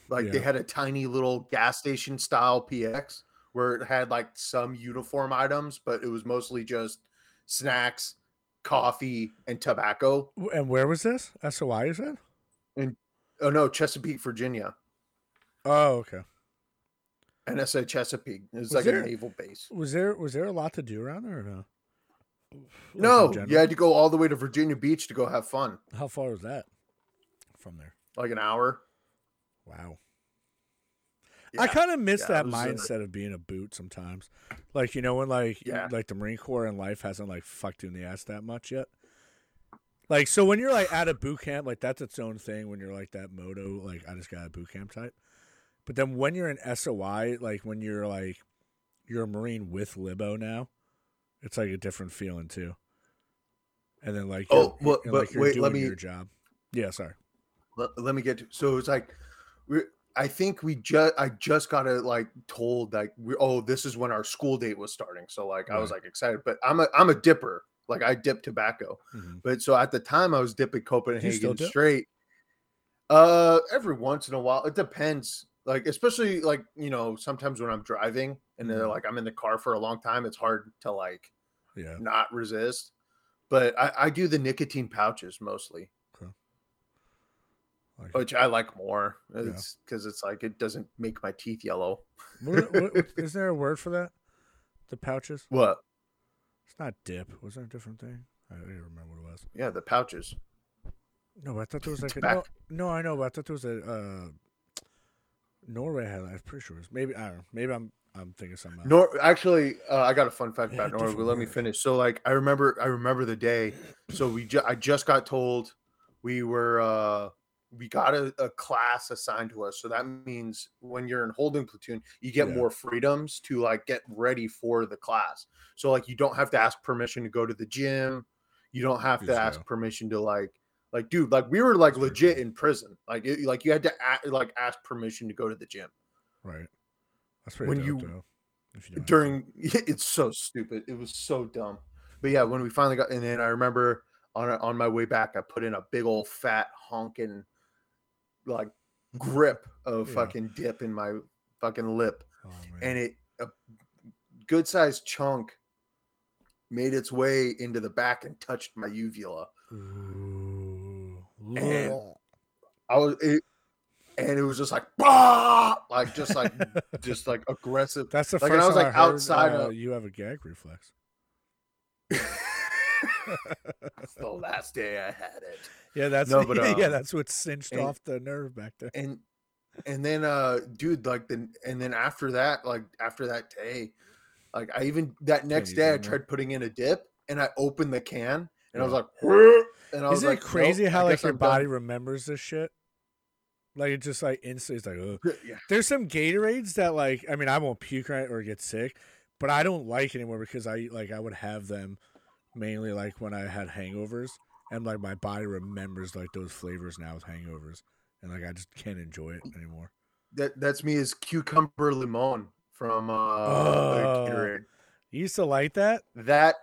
Like they had a tiny little gas station style PX where it had like some uniform items, but it was mostly just snacks, coffee, and tobacco. And where was this? SOI, you said? And oh no, Chesapeake, Virginia. Oh, okay. NSA Chesapeake. It's Was like there- a naval base. Was there was there a lot to do around there or no? Like, No, you had to go all the way to Virginia Beach to go have fun. How far was that from there? Like an hour. Wow. I kind of miss yeah, that uh, mindset of being a boot sometimes. Like you know when like Yeah. like the Marine Corps and life hasn't like fucked you in the ass that much yet. Like so when you're like at a boot camp, like that's its own thing. When you're like that moto, like I just got a boot camp type. But then when you're in SOI, like when you're like you're a Marine with Libo now, it's like a different feeling too. And then like Oh, you're- well, but like wait, doing let me- your job. Yeah, sorry. let, let me get to so it's like we I think we just I just got it like told like we oh this is when our school date was starting so like I was like excited but I'm a I'm a dipper like I dip tobacco Mhm. but so at the time I was dipping Copenhagen dip? straight uh every once in a while it depends like especially like you know sometimes when I'm driving and then Mhm. like I'm in the car for a long time it's hard to like Yeah. not resist but I, I do the nicotine pouches mostly Like, which I like more. It's because it's like it doesn't make my teeth yellow. what, what, is there a word for that? The pouches? What? It's not dip. Was there a different thing? I don't even remember what it was. Yeah, the pouches. No, but I thought there was like a no, no. I know, but I thought there was a uh, Norway had. I'm pretty sure. It was, maybe I don't know. Maybe I'm I'm thinking something. Else. Nor actually, uh, I got a fun fact Yeah, about Norway. Let me finish. So, like, I remember, I remember the day. So we, ju- I just got told we were, uh we got a, a class assigned to us. So that means when you're in holding platoon, you get Yeah. more freedoms to like get ready for the class. So like you don't have to ask permission to go to the gym. You don't have to ask permission to like like dude, like we were like legit in prison. Like it, like you had to a like ask permission to go to the gym. Right. That's pretty When dope, you- though, if you don't have to. during it's so stupid it was so dumb but yeah when we finally got and then i remember on on my way back i put in a big old fat honking like grip of Yeah. fucking dip in my fucking lip Oh, and it a good sized chunk made its way into the back and touched my uvula Ooh. And- i was it and it was just like bah! like just like just like aggressive That's the like, and first I was, like, I heard, outside uh, of- you have a gag reflex. That's the last day i had it Yeah, that's No, but, yeah, um, that's what cinched and- off the nerve back there. and and then uh dude like then and then after that like after that day like i even that next day i tried putting in a dip and i opened the can and i was like and i was Isn't like it crazy "Nope, how like your I'm done." body remembers this shit? Like it just like instantly, it's like, yeah there's some Gatorades that like, I mean, I won't puke it or get sick, but I don't like anymore because I like I would have them mainly like when I had hangovers, and like my body remembers like those flavors now with hangovers, and like I just can't enjoy it anymore. that that's me as cucumber limon from uh Oh. Gatorade. You used to like that? that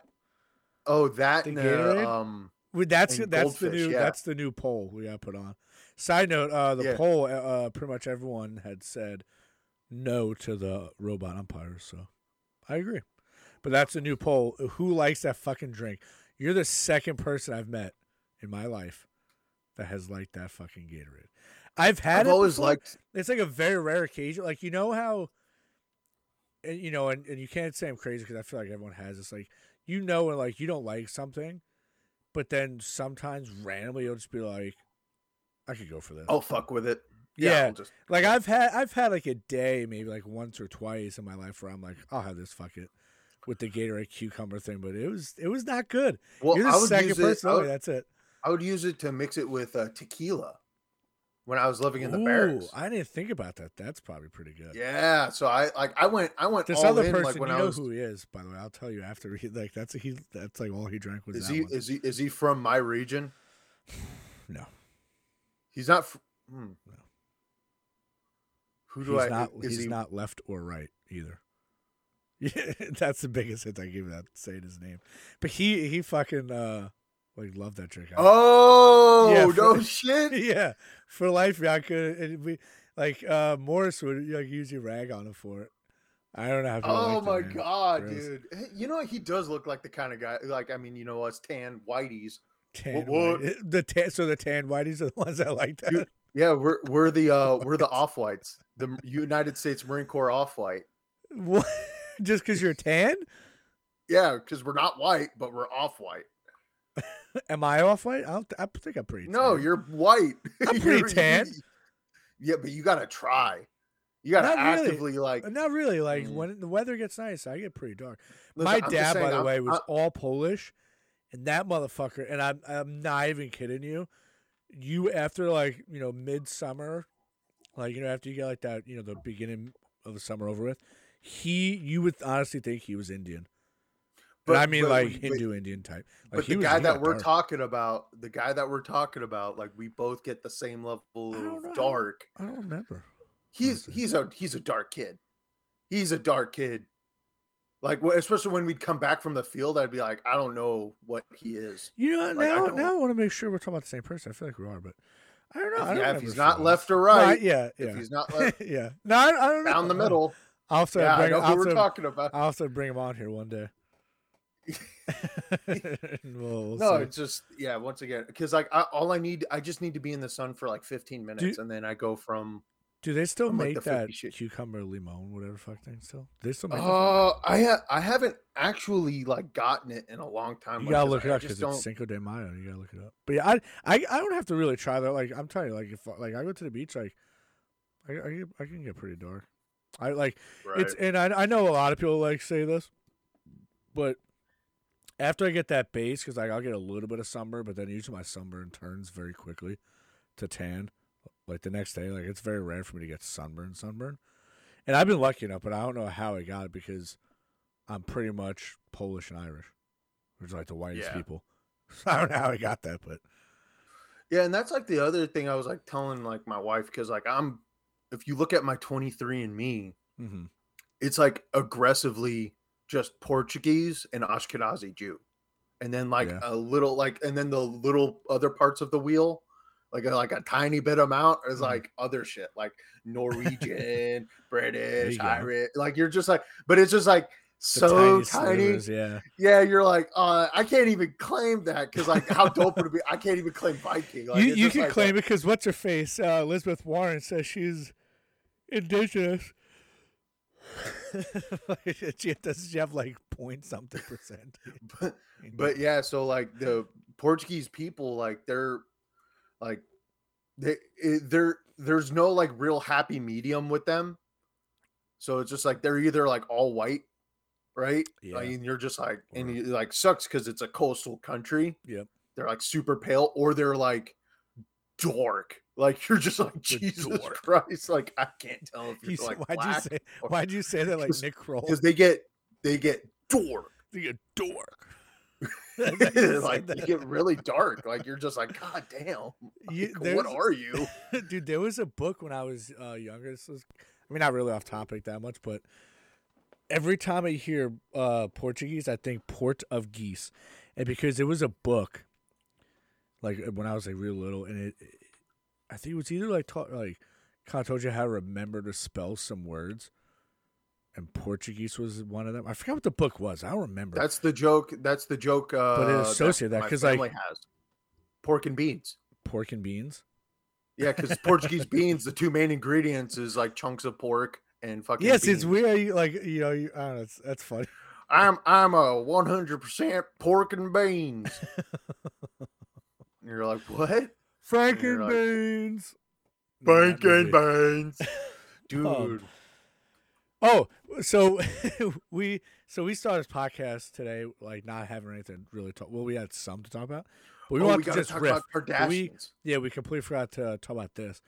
oh that The uh, um that's that's the new yeah. that's the new poll we got put on. Side note: uh, the Yeah. poll, uh, uh, pretty much everyone had said no to the robot umpires, so I agree. But that's a new poll. Who likes that fucking drink? You're the second person I've met in my life that has liked that fucking Gatorade. I've had i've it always before. liked It's like a very rare occasion. Like you know how, and you know, and, and you can't say I'm crazy because I feel like everyone has this. Like you know, when like you don't like something, but then sometimes randomly you'll just be like, I could go for this. oh fuck with it Yeah. I'll just Like I've had I've had like a day, maybe like once or twice in my life where I'm like, I'll have this. Fuck it. With the Gatorade cucumber thing, but it was it was not good. well You're i the would second use person. I Oh, would, that's it. I would use it to mix it with uh, tequila when i was living in the Ooh, barracks I didn't think about that. That's probably pretty good. Yeah, so I like I went I went This all other in person, like when you I know was who he is, by the way. I'll tell you after. He, like that's he. That's like all he drank was is that he one. is he is he from my region? No. He's not. Fr- hmm. No. Who do he's I? not. is he's he? not left or right either. Yeah, that's the biggest hint I give that saying his name. But he he fucking uh like loved that trick. Oh Yeah, no shit! yeah, for life, yeah, I could. And we like uh Morris would like usually rag on him for it. I don't know how. Oh that, my god, Gross. dude! You know he does look like the kind of guy. Like I mean, you know us tan whiteys. Tan what- white- The tan, so the tan whiteys are the ones that like that. You- Yeah, we're we're the uh we're the off whites, the United States Marine Corps off white. What? Just because you're tan? Yeah, because we're not white, but we're off white. Am I off white? I, I think I'm pretty. No, you're white. I'm pretty tan. Yeah, but you gotta try. You gotta Not really. actively like. Uh, Not really. Like Mm. when the weather gets nice, I get pretty dark. Listen, My I'm dad, by the I'm- way, was I- all Polish, and that motherfucker. And I'm I'm not even kidding you. You after like you know midsummer, like you know after you get like that you know the beginning of the summer over with, he you would honestly think he was Indian. But, But- I mean but- like but- Hindu Indian type. Like but the was- guy that we're dark. talking about, the guy that we're talking about, like we both get the same level I of dark. I don't remember. He's he's a he's a dark kid. He's a dark kid. Like especially when we'd come back from the field, I'd be like, I don't know what he is. You know Like, now don't- now I want to make sure we're talking about the same person. I feel like we are, but I don't know. I If, don't yeah, if he's not left or I- right, yeah, if he's not left yeah. No, I, I don't know. down the middle, I'll have to yeah, I bring. know I'll who we're talking about. I'll have to bring him on here one day. We'll- no, see. it's just yeah. Once again, because like I, all I need, I just need to be in the sun for like 15 minutes, and then I go from. do they still like make the that cucumber limon, whatever fuck thing? Still, they still make. that? Uh, I ha- I haven't actually like gotten it in a long time. You like, gotta look it I up just because it's don't- Cinco de Mayo. You gotta look it up. But yeah, I, I I don't have to really try that. Like I'm telling you, like if like I go to the beach, like I I, I can get pretty dark. I like it's and I I know a lot of people like say this, but after I get that base, because like I'll get a little bit of sunburn, but then usually my sunburn turns very quickly to tan. like the next day. Like it's very rare for me to get sunburn, sunburn. And I've been lucky enough, but I don't know how I got it because I'm pretty much Polish and Irish, which are like the whitest Yeah. people. I don't know how I got that, but Yeah, and that's like the other thing I was like telling like my wife because like I'm, if you look at my 23 and Me, hmm it's like aggressively just Portuguese and Ashkenazi Jew, and then like Yeah. a little like, and then the little other parts of the wheel, like a, like a tiny bit amount is Mhm. like other shit like Norwegian, British. Irish. Like you're just like, but it's just like so tiny slivers, yeah. Yeah, you're like, uh, I can't even claim that because like how dope would it be? I can't even claim Viking. Like, you you can like claim it because what's her face? Uh, Elizabeth Warren says she's indigenous. she does she have like point something percent? but, but yeah, so like the Portuguese people, like they're like they it, they're there's no like real happy medium with them. So it's just like they're either like all white, right? Yeah. I mean, you're just like, and Or- it like sucks because it's a coastal country. Yep. They're like super pale, or they're like dark. Like you're just like Jesus. Christ. Like I can't tell if You you're said- like why'd you say or- why'd you say that like Nick Kroll? because they get they get dork. You a dork. like you get really dark. Like you're just like, God damn. You- what are you? Dude, there was a book when I was uh, younger. This was, I mean, not really off topic that much, but every time I hear uh, Portuguese, I think Port of Geese, and because it was a book, like when I was like real little, and it, I think it was either like taught like kind of told you how to remember to spell some words, and Portuguese was one of them. I forgot what the book was. I don't remember. That's the joke. That's the joke. Uh, But it associated that because like- has pork and beans. pork and beans. Yeah, because Portuguese beans, the two main ingredients is like chunks of pork and fucking. Yes, it's beans. weird. you- Like you know, you, I don't know. It's, that's funny. I'm I'm a 100 percent pork and beans. and you're like, what? Franken like- beans. Pork That and beans, dude. Um, Oh, so we so we started this podcast today, like not having anything really talk. Well, we had some to talk about, but we oh, want to just talk riff. about Kardashians. we- Yeah, we completely forgot to talk about this,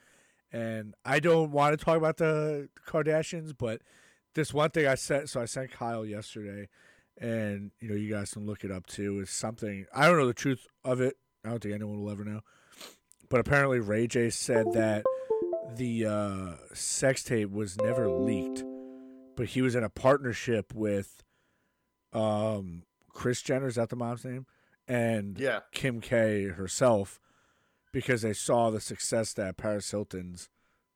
and I don't want to talk about the Kardashians, but this one thing I sent. So I sent Kiel yesterday, and you know you guys can look it up too. It's something I don't know the truth of it. I don't think anyone will ever know, but apparently Ray J said that the uh, sex tape was never leaked, but he was in a partnership with um, Kris Jenner. Is that the mom's name? And yeah, Kim K herself because they saw the success that Paris Hilton's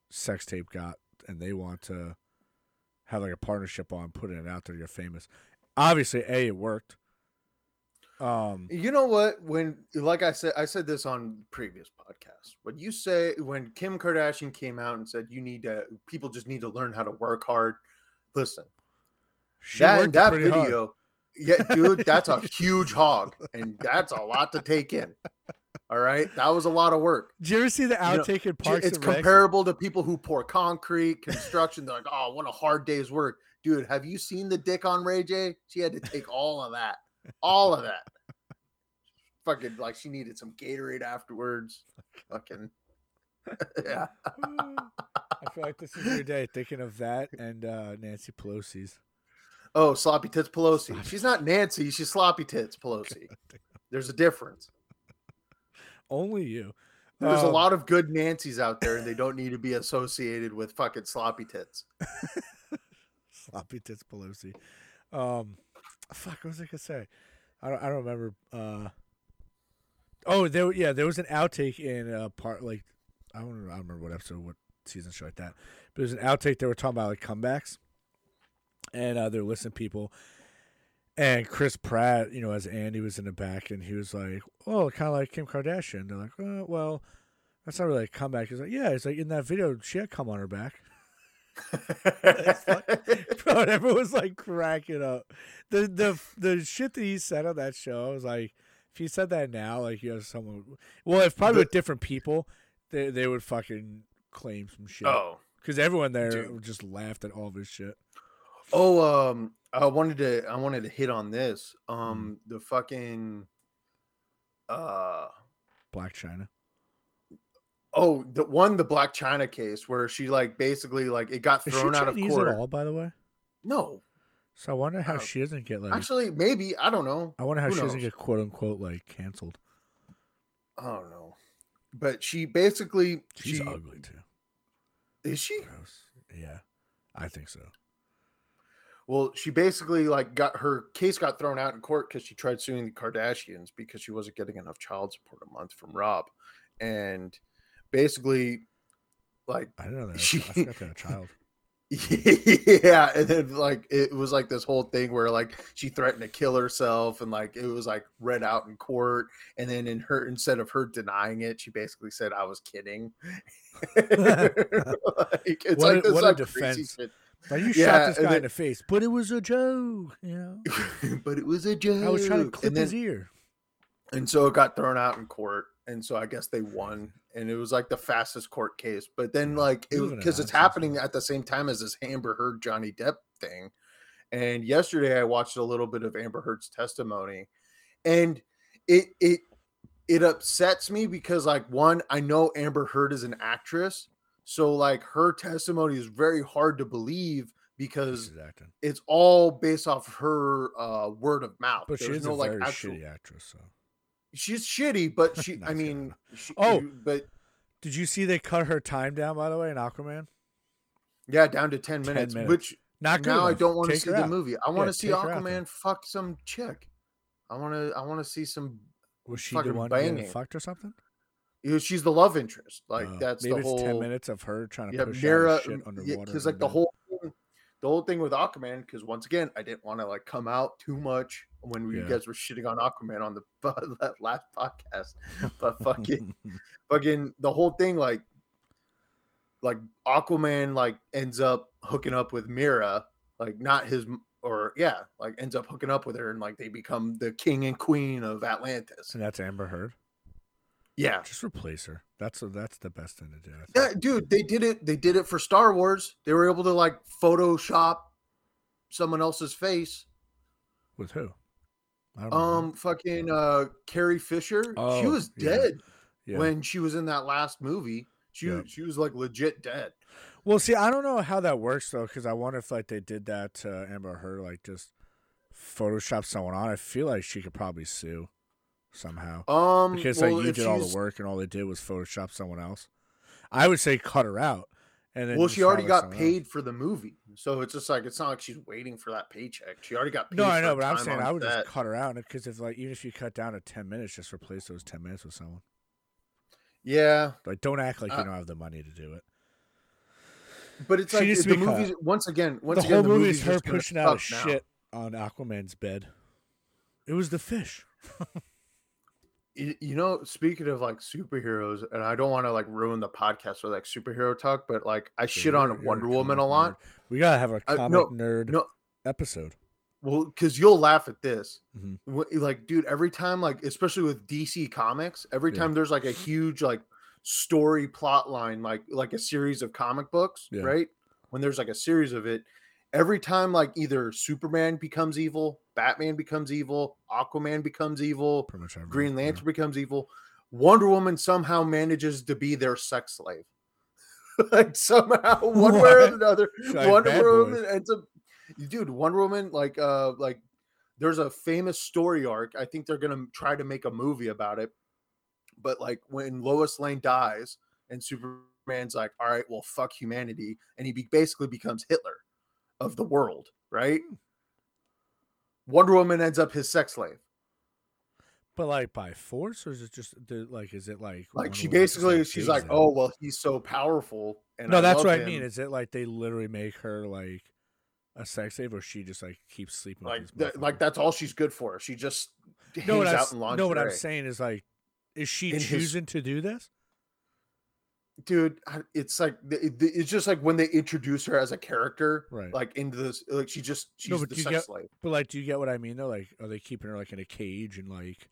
sex tape got and they want to have like a partnership on putting it out there you're famous. Obviously, A it worked. Um You know what? When like I said, I said this on previous podcasts. When you say when Kim Kardashian came out and said you need to, people just need to learn how to work hard. Listen, that that pretty hard. video, yeah, dude, that's a huge hog, and that's a lot to take in. All right, that was a lot of work. Did you ever see the You know, outtake in Parks It's comparable to people who pour concrete, construction. They're like, oh, what a hard day's work, dude. Have you seen the dick on Ray J? She had to take all of that, all of that. Fucking like she needed some Gatorade afterwards. Fucking yeah. I feel like this is your day thinking of that and uh, Nancy Pelosi's. Oh, sloppy tits Pelosi. Sloppy She's not Nancy. She's sloppy tits Pelosi. There's a difference. Only you. There's a Um, lot of good Nancys out there, and they don't need to be associated with fucking sloppy tits. Sloppy tits Pelosi. Um, fuck, what was I gonna say? I don't, I don't remember. Uh, oh, there, yeah, there was an outtake in uh part like I don't, remember, I don't remember what episode, what season show like that, but was an outtake. They were talking about like comebacks, and uh, they're listening people. And Chris Pratt, you know, as Andy was in the back, and he was like, "Oh, kind of like Kim Kardashian." They're like, oh, "Well, that's not really a comeback." He's like, "Yeah, it's like in that video, she had come on her back." Bro, everyone was like cracking up. The the the shit that he said on that show, I was like, if he said that now, like you have someone. Well, if probably with different people, they they would fucking claim some shit. oh, because everyone there dude. just laughed at all of his shit. oh, um, I wanted to, I wanted to hit on this. Mm. Um, the fucking, uh, Blac Chyna. Oh, the one, the Blac Chyna case, where she like basically like it got Is she thrown out of Chinese court. at all? By the way, No, so I wonder how Uh, she doesn't get like. actually, maybe I don't know. I wonder how who she doesn't knows? get quote unquote like canceled. I don't know. But she basically She's she ugly too. is she Gross. Yeah, I think so. well she basically like got her case got thrown out in court because she tried suing the Kardashians because she wasn't getting enough child support a month from Rob, and basically like I didn't know that. She- I forgot they had a child. yeah and then like it was like this whole thing where like she threatened to kill herself and like it was like read out in court and then in her instead of her denying it she basically said i was kidding like, it's What like a- this what a defense. Like you Yeah, shot this guy then- in the face, but it was a joke. You know, but it was a joke I was trying to clip then, his ear. and so it got thrown out in court and so i guess they won and it was like the fastest court case but then like we it live in a because it's happening at the same time as this amber heard johnny depp thing and yesterday i watched a little bit of amber heard's testimony and it it it upsets me because like one i know amber heard is an actress so like her testimony is very hard to believe because it's all based off her uh word of mouth. But There's she's no a like very actual shitty actress. So, she's shitty, but she. I mean, she, Oh. but did you see they cut her time down? By the way, in Aquaman, yeah, down to ten 10 minutes. minutes. Which not good. now I don't want to see the out. movie. I want Yeah, to see take out Aquaman fuck some chick. I want to. I want to see some. Was she the fucking one banging. fucked or something? She's the love interest. Like Oh, that's maybe the it's ten minutes of her trying to Yeah, push Mera. shit underwater. Because like the whole. The whole thing with Aquaman, because once again, I didn't want to like come out too much when we, you guys were shitting on Aquaman on the last podcast, but fucking fucking the whole thing like like aquaman like ends up hooking up with Mera like not his or yeah like ends up hooking up with her and like they become the king and queen of atlantis. And that's Amber Heard. Yeah Just replace her. That's a, that's the best thing to do. Yeah dude they did it they did it for star wars they were able to like photoshop someone else's face With who? I don't remember. um fucking uh carrie fisher she Oh, was yeah. dead yeah. when she was in that last movie she Yeah. she was like legit dead Well, see, I don't know how that works though, because I wonder if like they did that to Amber Heard, like just Photoshop someone on. I feel like she could probably sue somehow um because well, like you did all the work and all they did was Photoshop someone else. I would say cut her out, and then well, she already got paid else. for the movie, so it's just like it's not like she's waiting for that paycheck. She already got paid. No, I know, but I'm saying I would set. just cut her out because if like even if you cut down to ten minutes, just replace those ten minutes with someone. Yeah, Like, don't act like Uh, you don't have the money to do it. but it's She like the cut. Once again, once the again, whole the movie is her pushing out shit on Aquaman's bed. It was the fish. You, know, speaking of like superheroes, and I don't want to like ruin the podcast with like superhero talk, but like I shit on You're- Wonder Woman a nerd. lot. We gotta have a Uh, comic no, nerd no. episode. Well, because you'll laugh at this. Mhm. Like, dude, every time, like, especially with DC Comics, every Yeah. time there's like a huge like story plot line, like like a series of comic books, Yeah. right? When there's like a series of it, every time like either Superman becomes evil, Batman becomes evil, Aquaman becomes evil, Pretty much everyone. Green yeah. Lantern becomes evil, Wonder Woman somehow manages to be their sex slave. like somehow, one way or another, Like Wonder Woman ends up, dude. Wonder Woman, like, uh, like, there's a famous story arc. I think they're gonna try to make a movie about it. But like when Lois Lane dies and Superman's like, "All right, well, fuck humanity," and he be- basically becomes Hitler of the world, right? Wonder Woman ends up his sex slave. But like by force, or is it just like? Is it like Like Wonder she basically, like, she's like, him? "Oh, well, he's so powerful." And no, I that's what I mean. Is it like they literally make her like a sex slave, or she just like keeps sleeping like, with these like that's all she's good for. She just No, what I'm, out in no, what I'm saying is like, is she In his- choosing to do this? Dude it's like it's just like when they introduce her as a character Right. like into this like she just she's No, but the sex get- slave But like, do you get what I mean? Though, like, are they keeping her like in a cage and like?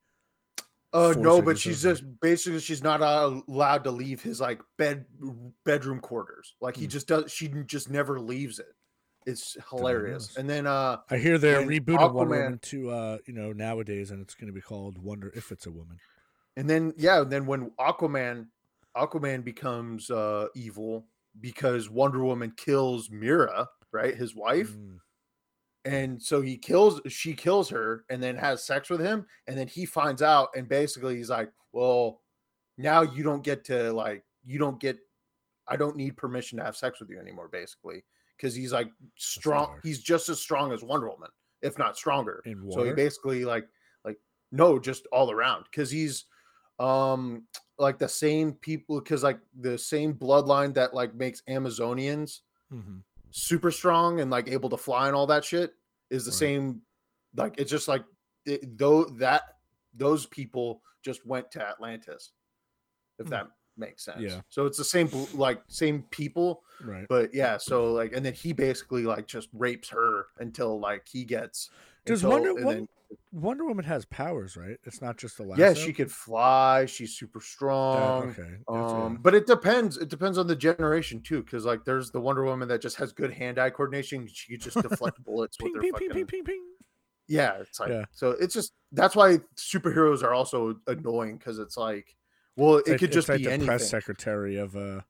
oh force no but she's just basically she's not uh, allowed to leave his like bed bedroom quarters like he Hmm. just does she just never leaves it it's hilarious and then uh I hear they're rebooting Wonder Woman to uh, you know, nowadays, and it's going to be called Wonder if it's a woman. and then yeah and then when aquaman Aquaman becomes uh evil because Wonder Woman kills Mera, right? His wife. Mm, And so he kills she kills her and then has sex with him and then he finds out and basically he's like, "Well, now you don't get to like you don't get I don't need permission to have sex with you anymore basically." Cuz he's like strong he's just as strong as Wonder Woman, if not stronger. So he basically like like no, just all around because he's um like the same people because like the same bloodline that like makes Amazonians Mhm. super strong and like able to fly and all that shit is the Right. same like it's just like it, though that those people just went to Atlantis if Hmm. that makes sense. Yeah. So it's the same like same people Right. but yeah so like and then he basically like just rapes her until like he gets Does until- Wonder Woman? Wonder Woman has powers, right? It's not just the last. yeah she could fly she's super strong okay. Um but it depends it depends on the generation too because like there's the wonder woman that just has good hand-eye coordination she could just deflect bullets with Ping, her ping, fucking ping, ping, ping, ping. yeah it's like Yeah. so it's just that's why superheroes are also annoying because it's like well it It's could it's just like be the anything press secretary of uh,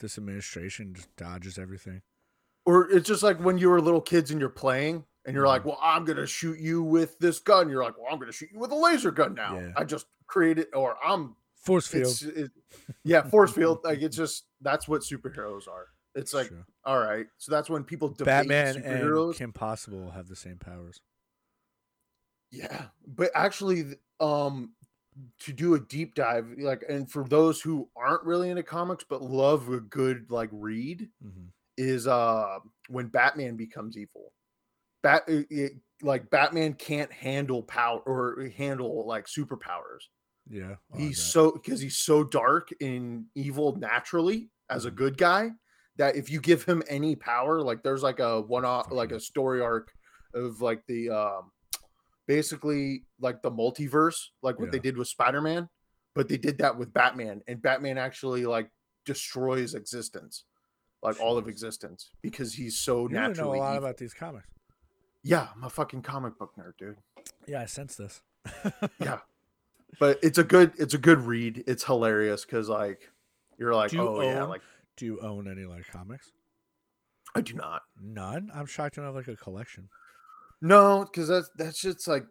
this administration just dodges everything. or it's just like when you were little kids and you're playing and you're like Mhm. well i'm gonna shoot you with this gun you're like well i'm gonna shoot you with a laser gun now Yeah. i just created or i'm Force field. it's it, yeah force field like it's just that's what superheroes are it's like True. all right so that's when people debate Batman and superheroes Kim Possible have the same powers. yeah but actually um to do a deep dive like and for those who aren't really into comics but love a good like read hmm is uh when batman becomes evil bat it, it- like batman can't handle power or handle like superpowers Yeah. Like he's that. so because he's so dark and evil naturally as a Mhm. good guy that if you give him any power like there's like a one off like a story arc of like the um basically like the multiverse like what they did with spider-man but they did that with batman and batman actually like destroys existence like all of existence because he's so You really know naturally a lot evil. about these comics. Yeah i'm a fucking comic book nerd dude Yeah, I sense this. yeah but it's a good it's a good read it's hilarious because like you're like you oh yeah like Do you own any like comics? i do not None. I'm shocked don't have like a collection. no because that's that's just like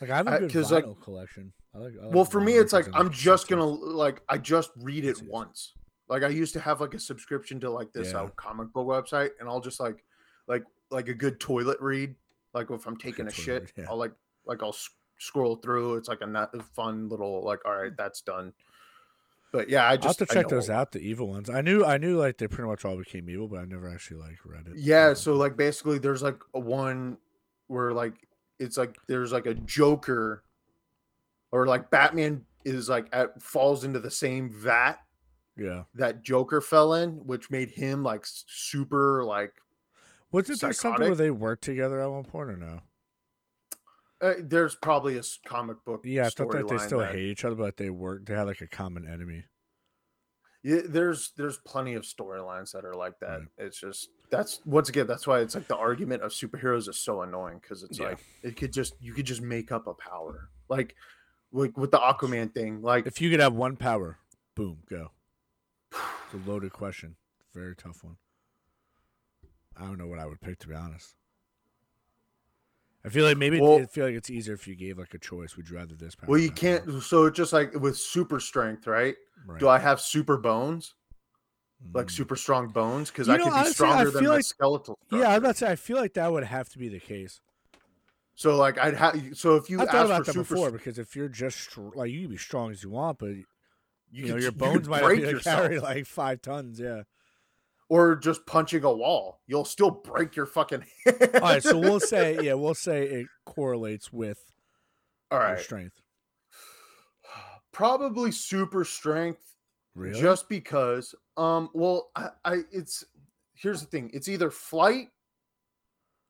Like I have a good vinyl like- collection. I like, I like well for me it's like i'm just gonna like i just read it once like i used to have like a subscription to like this uh, comic book website and i'll just like like like a good toilet read like if i'm taking a toilet shit yeah. i'll like like i'll s- scroll through it's like a not fun little like all right that's done but yeah i I'll have to check those out. The evil ones. I knew. I knew like they pretty much all became evil, but I never actually like read it. Yeah, so like basically there's like a one where like it's like there's like a Joker or like Batman is like at falls into the same vat yeah. that Joker fell in, which made him like super like Was it there something where they worked together at one point or no? uh, there's probably a comic book Yeah, I thought that they still that- hate each other, but they work. They had like a common enemy. Yeah, there's there's plenty of storylines that are like that. Right. It's just that's once again that's why it's like the argument of superheroes is so annoying because it's Yeah. like it could just you could just make up a power like like with the Aquaman thing like If you could have one power, boom, go. It's a loaded question. Very tough one. I don't know what I would pick to be honest. I feel like maybe Well- I feel like it's easier if you gave like a choice. Would you rather this power? well you can't so it's just like with super strength right power? do I have super bones like Mm. super strong bones because I know, could be honestly, I stronger than feel my like- skeletal Yeah, I structure. about to say. I feel like that would have to be the case. so like I'd have so if you I've thought about for that super before because if you're just like you can be strong as you want, but you, you, know your you bones might be yourself. carry like five tons. Yeah. Or just punching a wall. You'll still break your fucking All right, so we'll say yeah, we'll say it correlates with all right. your strength. probably super strength Really? just because um well I, I it's here's the thing. It's either flight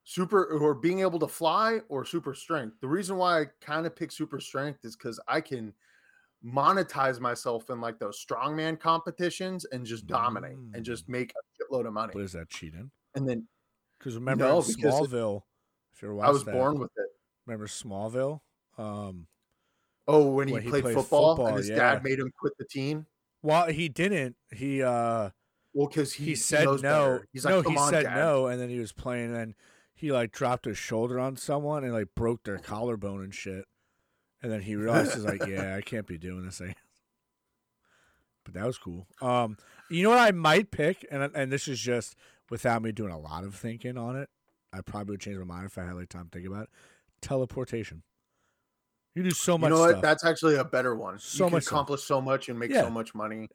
super or being able to fly or super strength. The reason why i kind of pick super strength is because i can monetize myself in like those strongman competitions and just dominate and just make a shitload of money What is that cheating? and then Because remember No, because Smallville, if you're watching i was watching born with it Remember Smallville? Um, oh when he, When he played, played football, football, and his yeah. dad made him quit the team Well, he didn't. He uh Well, because he, he, said no. better. He's like, no, Come he on, said Dad." no, and then he was playing, and then he like dropped his shoulder on someone and like broke their collarbone and shit. And then he realizes like, yeah, I can't be doing this. thing. But that was cool. Um, you know what I might pick, and and this is just without me doing a lot of thinking on it. I probably would change my mind if I had like time to think about it. Teleportation. You do so much. You know what? stuff. That's actually a better one. So you can much stuff. accomplish so much and make Yeah. so much money.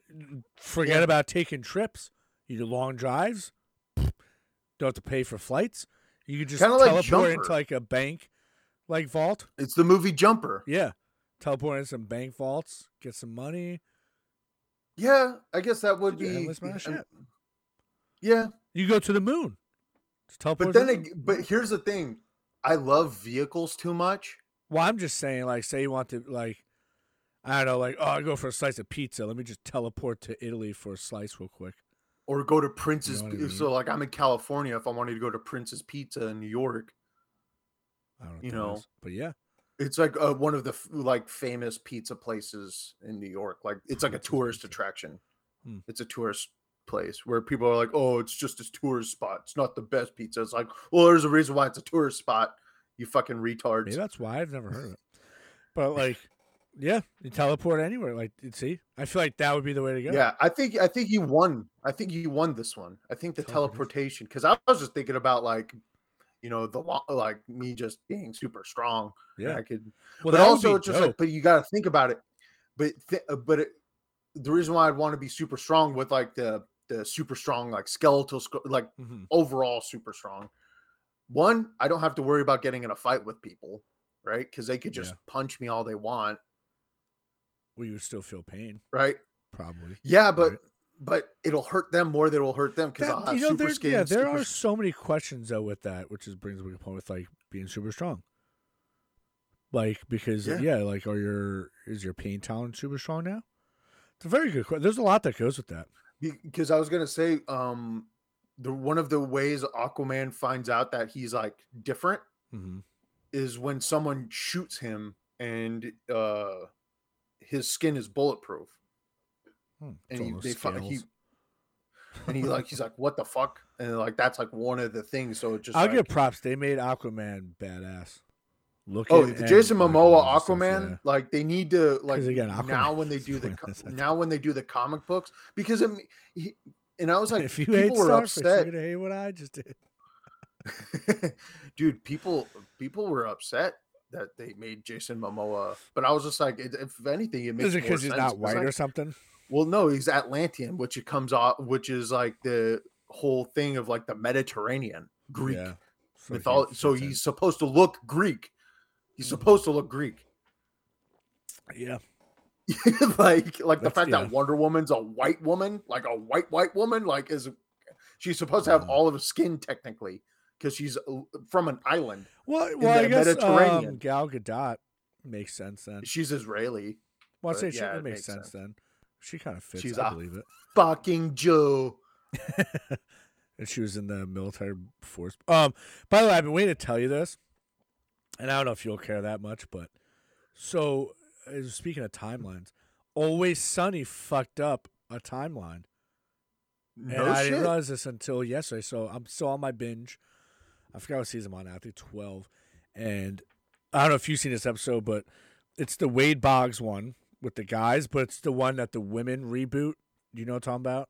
Forget Yeah. about taking trips. You do long drives. Don't have to pay for flights. You could just Kinda teleport Jumper. into like a bank, like vault. It's the movie Jumper. Yeah, teleport into some bank vaults, get some money. Yeah, I guess that would be. endless amount of shit. Yeah, You go to the moon. But then, but here's the thing: I love vehicles too much. well, I'm just saying, like, say you want to, like, I don't know, like, oh, I go for a slice of pizza. Let me just teleport to Italy for a slice real quick. Or go to Prince's. what I mean? So, like, I'm in California. If I wanted to go to Prince's Pizza in New York, I don't know, You know, but yeah, it's like uh, one of the f- like famous pizza places in New York. Like, it's like a tourist attraction. Hmm. It's a tourist place where people are like, "Oh, it's just a tourist spot. It's not the best pizza." It's like, well, there's a reason why it's a tourist spot. You fucking retards. maybe that's why I've never heard of it. But like, yeah, you teleport anywhere. Like, you see, I feel like that would be the way to go. Yeah, I think I think he won. I think he won this one. I think the teleportation Teleportation. because I was just thinking about like, you know, the like me just being super strong. yeah. I could. Well, but also, just like, but you got to think about it. But th- uh, but it, the reason why I'd want to be super strong with like the the super strong like skeletal like Mhm. overall super strong. One, I don't have to worry about getting in a fight with people, right? Because they could just Yeah. punch me all they want, Well, you would still feel pain, right? probably. Yeah, but Right. But it'll hurt them more than it'll hurt them because I'll have you know, super there, skin. yeah, there are so many questions though with that, which is brings me a point with like being super strong. Like because Yeah. yeah. like are your is your pain tolerance super strong now? It's a very good question. There's a lot that goes with that. because I was gonna say, um, the one of the ways Aquaman finds out that he's like different hmm is when someone shoots him and uh his skin is bulletproof, Hmm. and he, they fi- he and he like he's like, what the fuck, and like that's like one of the things. So it just I'll like, give props. They made Aquaman badass. Look Oh, at the Jason Momoa all that stuff, Aquaman, yeah. like they need to like again, now when they do the now when they do the comic books because I mean, he, and I was like, if you people were Starfish, upset, you're gonna hate what I just did. dude. People people were upset that they made Jason Momoa, but I was just like, if anything, it makes Is it because he's not white like- or something? Well, no, he's Atlantean, which it comes off, which is like the whole thing of like the Mediterranean Greek Yeah. So he mythology. So in. he's supposed to look Greek. He's Mhm. supposed to look Greek. yeah. like like the fact yeah. that Wonder Woman's a white woman, like a white white woman, like is she's supposed to have Mhm. all of the skin technically because she's uh, from an island. Well, well, I guess Mediterranean. um, Gal Gadot makes sense then. She's Israeli. Well, I say she yeah, it makes makes sense, sense. then. She kind of fits. She's I a- believe it. Fucking Joe. and she was in the military force. Um, by the way, I've been waiting to tell you this, and I don't know if you'll care that much, but so uh, speaking of timelines, Always Sunny fucked up a timeline, No and I shit. didn't realize this until yesterday. So I'm still on my binge. I forgot what season I'm on. now, I think twelve, and I don't know if you've seen this episode, but it's the Wade Boggs one with the guys, but it's the one that the women reboot. Do you know what I'm talking about?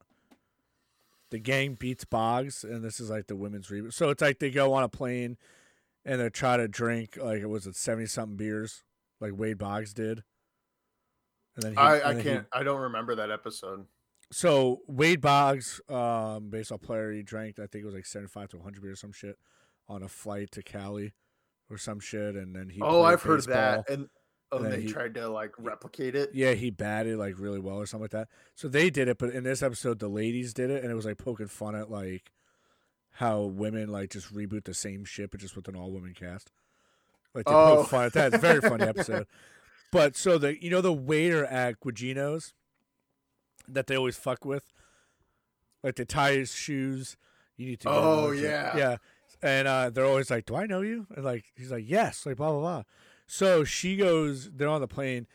The gang beats Boggs, and this is like the women's reboot. So it's like they go on a plane and they try to drink like it was it seventy something beers, like Wade Boggs did. And then he, I, I then can't. I don't remember that episode. so Wade Boggs, um, baseball player, he drank I think it was like seventy five to hundred beers, or some shit, on a flight to Cali, or some shit, and then he. oh, I've heard that, and oh, and they he- tried to like replicate it. Yeah, he batted like really well or something like that. So they did it, but in this episode, the ladies did it, and it was like poking fun at like how women like just reboot the same shit, but just with an all woman cast. Like they Oh. poke fun at that. It's a very funny episode. But so the you know the waiter at Guigino's that they always fuck with, like they tie his shoes. You need to. Oh, yeah. yeah. And uh, they're always like, "Do I know you?" And like he's like, "Yes." Like blah blah blah. So she goes. They're on the plane,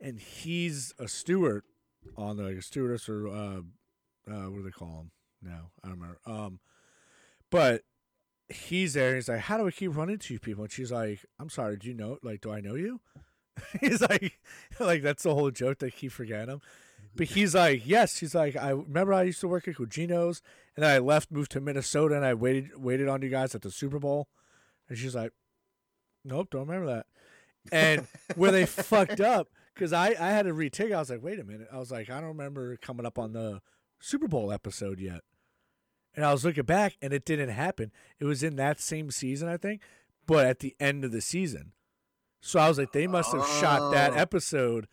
and he's a steward, on the like a stewardess or uh, uh, what do they call him now? I don't remember. Um, but he's there. And he's like, "How do I keep running into you people?" And she's like, "I'm sorry. Do you know? Like, do I know you?" he's like, like that's the whole joke. that keep forgetting him. But he's like, yes. He's like, I remember I used to work at Guigino's, and then I left, moved to Minnesota, and I waited waited on you guys at the Super Bowl. And she's like, nope, don't remember that. And where they fucked up, because I I had to retake. I was like, wait a minute. I was like, I don't remember coming up on the Super Bowl episode yet. And I was looking back, and it didn't happen. It was in that same season, I think, but at the end of the season. So I was like, they must have shot that Oh. episode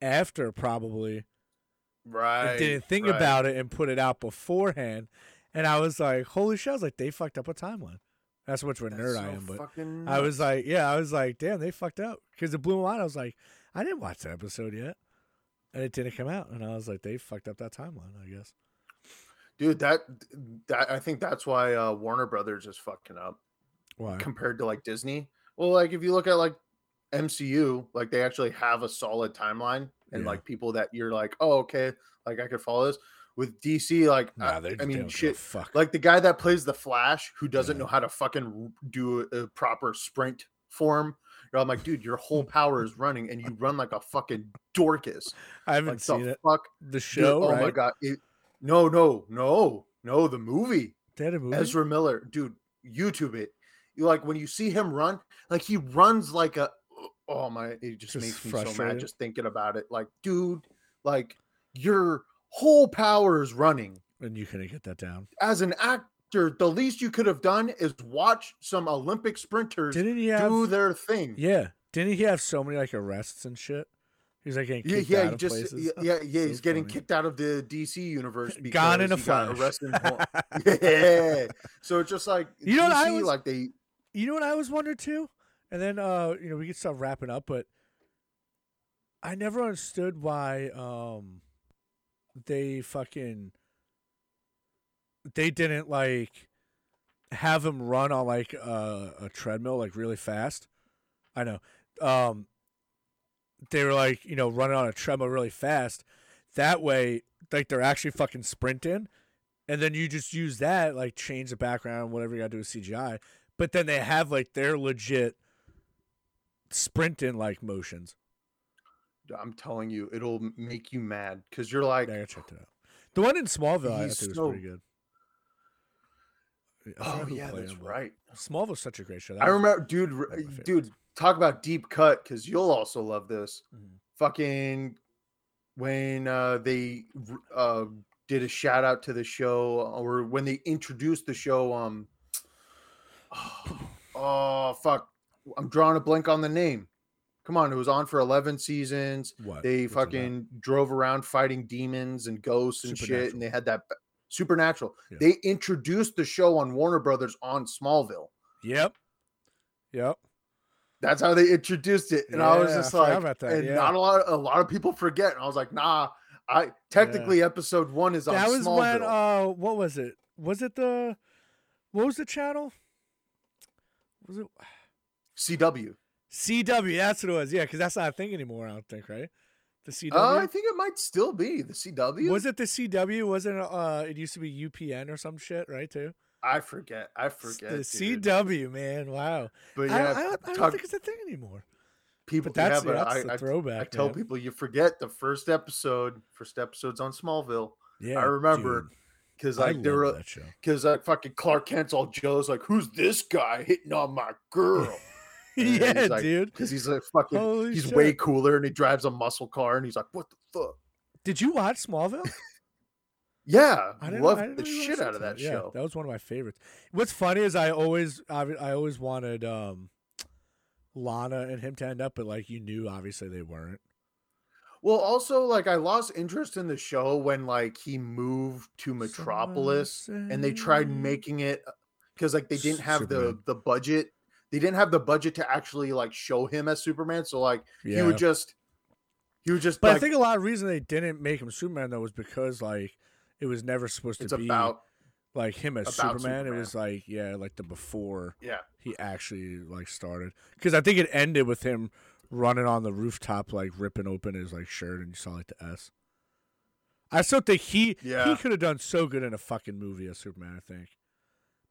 after probably Right. didn't think right. about it and put it out beforehand. And I was like, holy shit! I was like, they fucked up a timeline. That's how much of a nerd so I am, but I was like, yeah, I was like, damn, they fucked up because it blew my mind. I was like, I didn't watch that episode yet, and it didn't come out, and I was like, they fucked up that timeline. I guess. dude, that that I think that's why uh, Warner Brothers is fucking up Why? compared to like Disney. Well, like if you look at like MCU, like they actually have a solid timeline and Yeah. like people that you're like, oh, okay, like I could follow this. With DC, like Nah, I. I mean, don't give a shit, Fuck. like the guy that plays the Flash who doesn't Yeah. know how to fucking do a, proper sprint form. I'm like, dude, your whole power is running, and you run like a fucking Dorcas. I haven't Like seen the it. fuck, The Dude, show, oh right? my god! It, no, no, no, no. The movie. Had a movie. Ezra Miller, dude, YouTube it. You like when you see him run, like he runs like a oh my, it just, Just makes me so mad just thinking about it. Like, dude, like your whole power is running. and you couldn't get that down. As an actor, the least you could have done is watch some Olympic sprinters Didn't he have? do their thing. yeah. Didn't he have so many like arrests and shit? He's like getting Yeah, kicked yeah, out of just places. yeah, yeah, yeah, he's getting funny. kicked out of the DC universe because Gone in a flash. yeah, so it's just like You know what I DC, was- like they You know what I was wondering too? And then uh, you know, we can start wrapping up, but I never understood why um they fucking they didn't like have him run on like a, a treadmill like really fast. I know. Um they were like, you know, running on a treadmill really fast. That way, like they're actually fucking sprinting. And then you just use that, like change the background, whatever you gotta do with CGI but then they have like their legit sprinting like motions. I'm telling you, it'll make you mad because you're like, I checked it out. The one in Smallville, I think was pretty good. Oh yeah, that's him, right. Smallville's such a great show. That I was- remember, dude, one r- of my favorites. dude, talk about deep cut because you'll also love this. Mhm. Fucking when uh, they uh, did a shout out to the show, or when they introduced the show. Um, oh fuck, I'm drawing a blank on the name. Come on, it was on for 11 seasons. What They What's fucking drove around fighting demons and ghosts and shit, and they had that supernatural. Yeah. They introduced the show on Warner Brothers on Smallville. Yep. Yep. That's how they introduced it, and I was Yeah, I just like, about that, and yeah. not a lot, a lot of people forget. And I was like, nah, I technically episode one is on That was Smallville. when uh what was it? Was it the what was the channel? Was it CW. CW? That's what it was. Yeah, because that's not a thing anymore. I don't think, right? The CW. Uh, I think it might still be the CW. was it the CW? Wasn't it, uh? It used to be UPN or some shit, right? Too. I forget. I forget. The dude. CW, man. Wow. But yeah, don't, I, don't, I don't talk- think it's a thing anymore. people. But that's, yeah, but that's I, the I, throwback. I tell man. people you forget the first episode. First episode's on Smallville Yeah, I remember, dude, because I like they love were because like fucking Clark Kent's all jealous. Like, who's this guy hitting on my girl? Yeah, he's like- dude. Because he's like fucking. Holy he's shit. way cooler, and he drives a muscle car, and he's like, "What the fuck?" Did you watch Smallville? Yeah, I didn't love I the shit out of that Yeah, show. that was one of my favorites. What's funny is I always, I, I always wanted um, Lana and him to end up, but like you knew, obviously they weren't. Well, also like I lost interest in the show when like he moved to Metropolis and they tried making it because like they didn't have the the budget. They didn't have the budget to actually like show him as Superman. So like Yeah, he would just he would just but like I think a lot of reason they didn't make him Superman though was because like it was never supposed to be about like him as about Superman. It was like yeah, like the before yeah. he actually like started because I think it ended with him running on the rooftop like ripping open his like shirt and you saw like the S. I still think he yeah. he could have done so good in a fucking movie as Superman. I think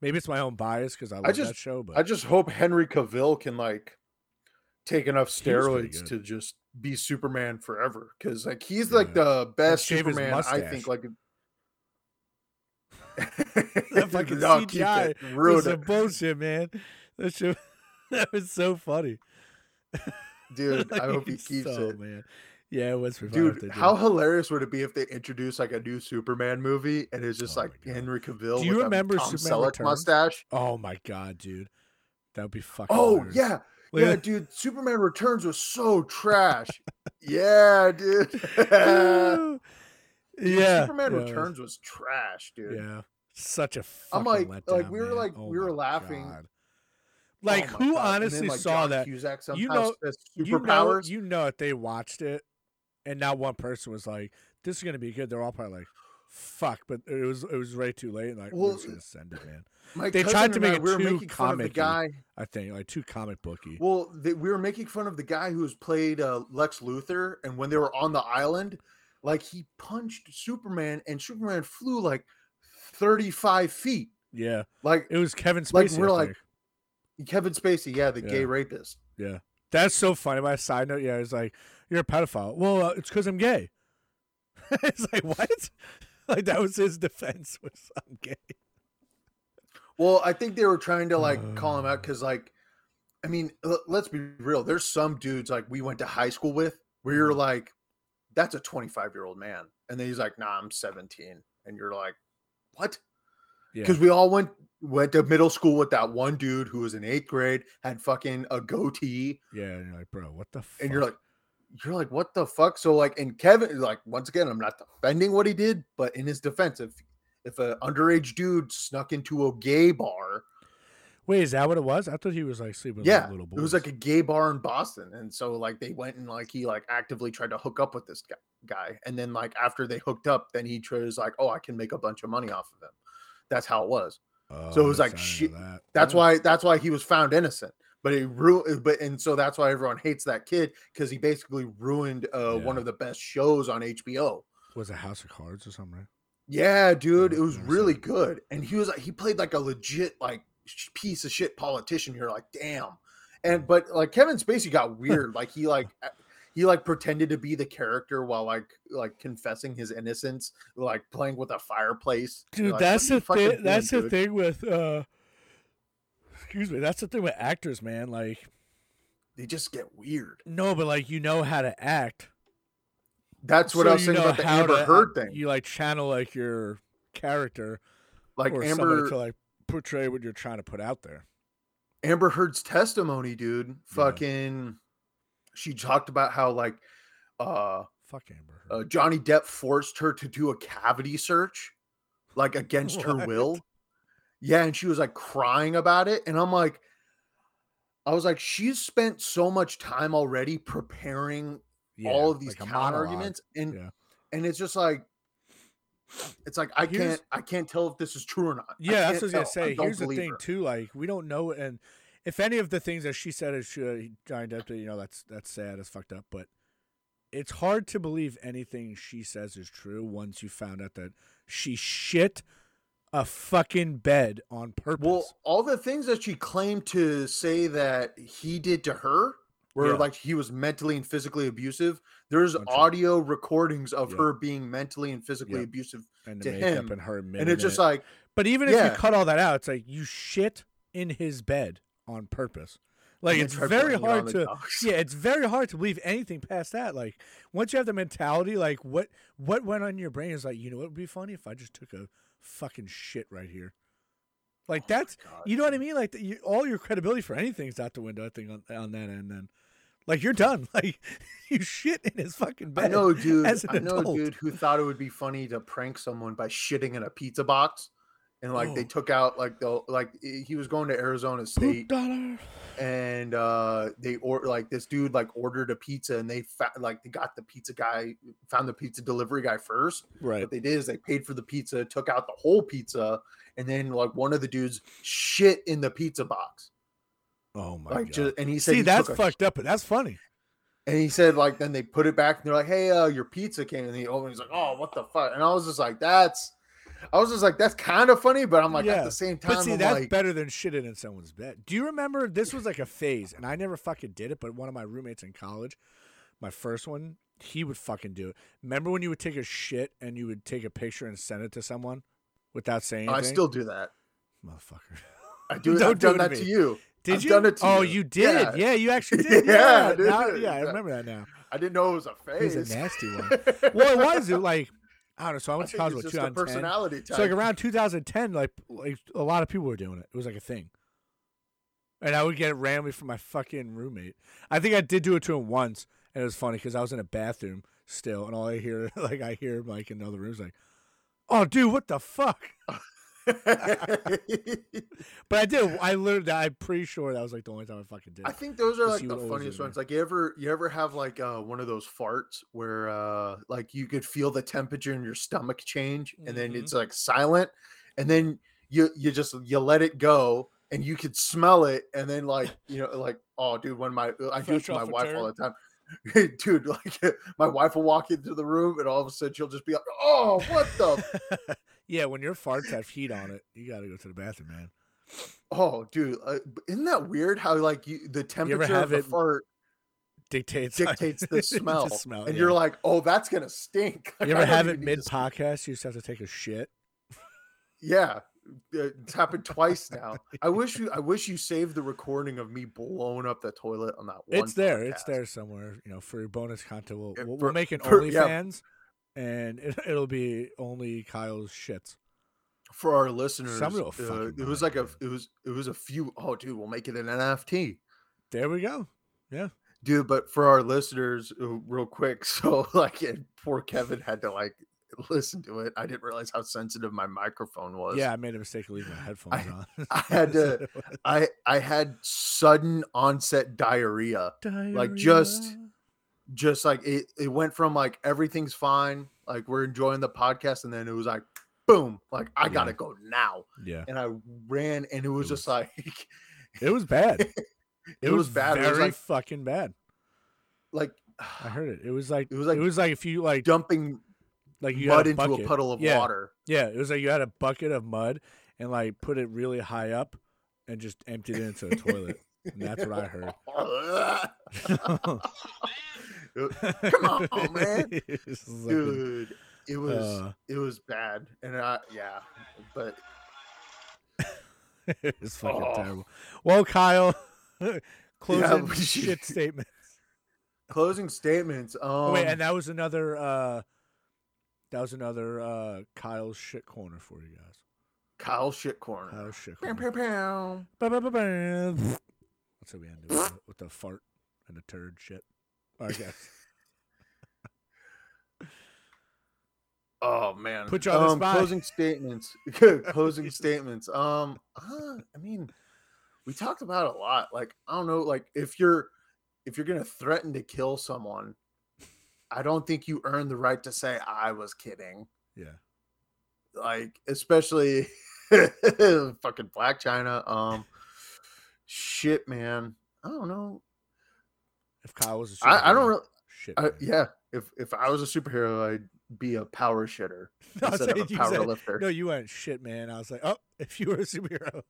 maybe it's my own bias because I love that just- show, but I just hope Henry Cavill can like take enough He was pretty steroids to just be Superman forever. Because like he's Yeah. like the best Superman I think. Like that fucking No, CGI it. was some bullshit, man. That shit, that was so funny. dude. I hope he keeps so, it. man. Yeah, it was pretty funny if they Dude, did how hilarious would it be if they introduced like a new Superman movie and it's just Oh like Henry Cavill Do you with remember Tom Superman Selleck Returns? mustache? Oh my god, dude, that would be fucking. Oh hilarious. yeah, Look yeah, dude. Superman Returns was so trash. yeah, dude. Dude, yeah, Superman yeah, was- Returns was trash, dude. Yeah, such a. I'm fucking like- like, letdown, we were man. like- Oh we were laughing. God. Oh Like my who God. And then, honestly like, saw John that? Cusack You know- says You know, superpowers. you know if they watched it, and not one person was like, "This is gonna be good." They're all probably like, "Fuck!" But it was it was way too late. And like, Well, we're just gonna send it, man. My they tried to and I, make it we too making fun of the comic-y. guy. I think like too comic booky. Well, they, we were making fun of the guy who's played uh, Lex Luthor, and when they were on the island, like he punched Superman, and Superman flew like 35 feet. yeah, Like it was Kevin Spacey. Like, we're like-. Kevin Spacey, yeah, the gay rapist. Yeah, that's so funny. My side note, yeah, it's like you're a pedophile. Well, uh, it's because I'm gay. it's like what? like that was his defense was I'm gay. Well, I think they were trying to like call him out Uh. because, like, I mean, l- let's be real. There's some dudes like we went to high school with where you're Mhm. like, that's a 25 year old man, and then he's like, nah, I'm 17, and you're like, what? Yeah, because we all went went to middle school with that one dude who was in eighth grade, had fucking a goatee, yeah. And you're like, bro, what the? Fuck? and you're like, you're like, what the fuck? So like, and Kevin, like, once again, I'm not defending what he did, but in his defense, if if an underage dude snuck into a gay bar, wait, is that what it was? I thought he was like sleeping with yeah, like, little boys. it was like a gay bar in Boston, and so like they went and like he like actively tried to hook up with this guy, guy, and then like after they hooked up, then he tries like, oh, I can make a bunch of money off of him. That's how it was. Oh, so it oh, was like shit- That. That's Yeah. why that's why he was found innocent. But it ruined but and so that's why everyone hates that kid because he basically ruined uh, one of the best shows on HBO. was it House of Cards or something. Right? Yeah, dude, it was really good. And he was like he played like a legit like piece of shit politician. You're like, damn. And but like Kevin Spacey got weird. like he like he like pretended to be the character while like like confessing his innocence, like playing with a fireplace. Dude, like, that's the thing. That's the thing with. uh Excuse me. That's the thing with actors, man. Like, They just get weird. no, but like you know how to act. That's what so I was saying about the Amber to- Heard thing. You like channel like your character Like or Amber to like portray what you're trying to put out there. Amber Heard's testimony, dude. Fucking, she talked about how like uh, Fuck Amber. Heard. uh Johnny Depp forced her to do a cavity search, like against her will. Yeah, and she was like crying about it, and I'm like, I was like, she's spent so much time already preparing Yeah, all of these like counter arguments, and Yeah. and it's just like. It's like I Here's- can't I can't tell if this is true or not. Yeah, that's what I was gonna say. don't Here's the believe thing her. too. Like we don't know, and if any of the things that she said is true, Depp, did, you know, that's that's sad, it's fucked up. But it's hard to believe anything she says is true once you found out that she shit a fucking bed on purpose. Well, all the things that she claimed to say that he did to her, where Yeah. like he was mentally and physically abusive, there's audio recordings of Yeah. her being mentally and physically Yeah. abusive, and to him, and her, and it's just it. like, But even if you cut all that out, it's like you shit in his bed on purpose. Like it's very it hard to yeah, it's very hard to believe anything past that. Like once you have the mentality, like what what went on in your brain is like, you know what would be funny if I just took a fucking shit right here. Like Oh that's God, you know what I mean? Like the, you, all your credibility for anything's out the window. I think on, on that end, then like you're done. Like you shit in his fucking bed. I know, dude. I know, adult. dude, who thought it would be funny to prank someone by shitting in a pizza box, and like they Oh. took out like the like he was going to Arizona State, dollar. and uh they or like this dude like ordered a pizza, and they fa- like they got the pizza guy, found the pizza delivery guy first. Right. What they did is they paid for the pizza, took out the whole pizza, and then like one of the dudes shit in the pizza box. Oh my like god. just and he said See, he that's fucked up, but that's funny. And he said, like, then they put it back and they're like, hey, uh, your pizza came. And he opened, he's like, oh, what the fuck? And I was just like, that's, I was just like, that's kind of funny, but I'm like, Yeah, at the same time, But see, I'm that's like, better than shitting in someone's bed. Do you remember this was like a phase, and I never fucking did it, but one of my roommates in college, my first one, he would fucking do it. Remember when you would take a shit and you would take a picture and send it to someone without saying I still do that. motherfucker. I do. Don't I've do done that to you. Did I've you? done it to oh, you. you did. Yeah. Yeah, you actually did. Yeah, Yeah, dude. now- yeah, I remember that now. I didn't know it was a phase. It was a nasty one. well, it was it like I don't know. So I I went to college with just a 2010. personality type. So like around 2010, like like a lot of people were doing it. It was like a thing. And I would get it randomly from my fucking roommate. I think I did do it to him once, and it was funny because I was in a bathroom still, and all I hear, like I hear like in other rooms, like, "Oh, dude, what the fuck?" But I did. I literally, I'm pretty sure that was like the only time I fucking did. I think those are like the funniest ones. Like you ever you ever have like uh one of those farts where uh like you could feel the temperature in your stomach change and then Mhm. it's like silent and then you you just you let it go and you could smell it and then like you know like oh dude when my I do it to my wife all the time. dude, like my wife will walk into the room and all of a sudden she'll just be like, "Oh, what the yeah, when your farts have heat on it, you got to go to the bathroom, man. Oh, dude, uh, isn't that weird? How like you the temperature have of the fart Dictates dictates the smell, smell, and yeah. you're like, oh, that's gonna stink. Like, You ever have it mid podcast? You just have to take a shit. Yeah, it's happened twice now. I wish you, I wish you saved the recording of me blowing up the toilet on that one. It's there. It's there somewhere. You know, for your bonus content, we'll, Yeah, we'll, for- we'll make an for- yeah. OnlyFans, and it, it'll be only Kiel's shits. for our listeners. Uh, it was like a, it was, it was a few. Oh, dude, we'll make it an NFT. There we go. Yeah. Dude but for our listeners uh, real quick so like and poor kevin had to like listen to it i didn't realize how sensitive my microphone was Yeah, I made a mistake of leaving my headphones on. I had to- was. i i had sudden onset diarrhea diarrhea. like, just- just like it it went from like everything's fine like we're enjoying the podcast and then it was like boom like i gotta go now Yeah, and i ran and it was It just like it was bad. It, it was bad Very it was like fucking bad. like I heard it. It was like It was like it was like if you like dumping like you mud a into a puddle of yeah, water Yeah, it was like you had a bucket of mud and like put it really high up and just emptied it into the toilet. And that's what I heard. Come on, man. Dude it was uh, it was bad and i yeah but it's fucking Oh. terrible. Well, Kiel, closing we shit statement. closing statements um Oh, wait, and that was another. uh That was another uh Kiel's shit corner for you guys. kiel shit corner Kiel's shit Pew, corner. pew, pew. Ba-ba-ba-ba. That's how we end it with the, with the fart and the turd shit. I guess. oh man Put you on the um, spot. closing statements closing statements um uh, i mean we talked about it a lot like i don't know like if you're if you're gonna threaten to kill someone i don't think you earn the right to say i was kidding Yeah. like especially fucking Blac Chyna um shit man i don't know If Kiel was a i, I don't superhero, really Shit. I, yeah if if i was a superhero i'd be a power shitter No, I instead of a power said- lifter No, you went shit, man. I was like, oh, if you were a superhero,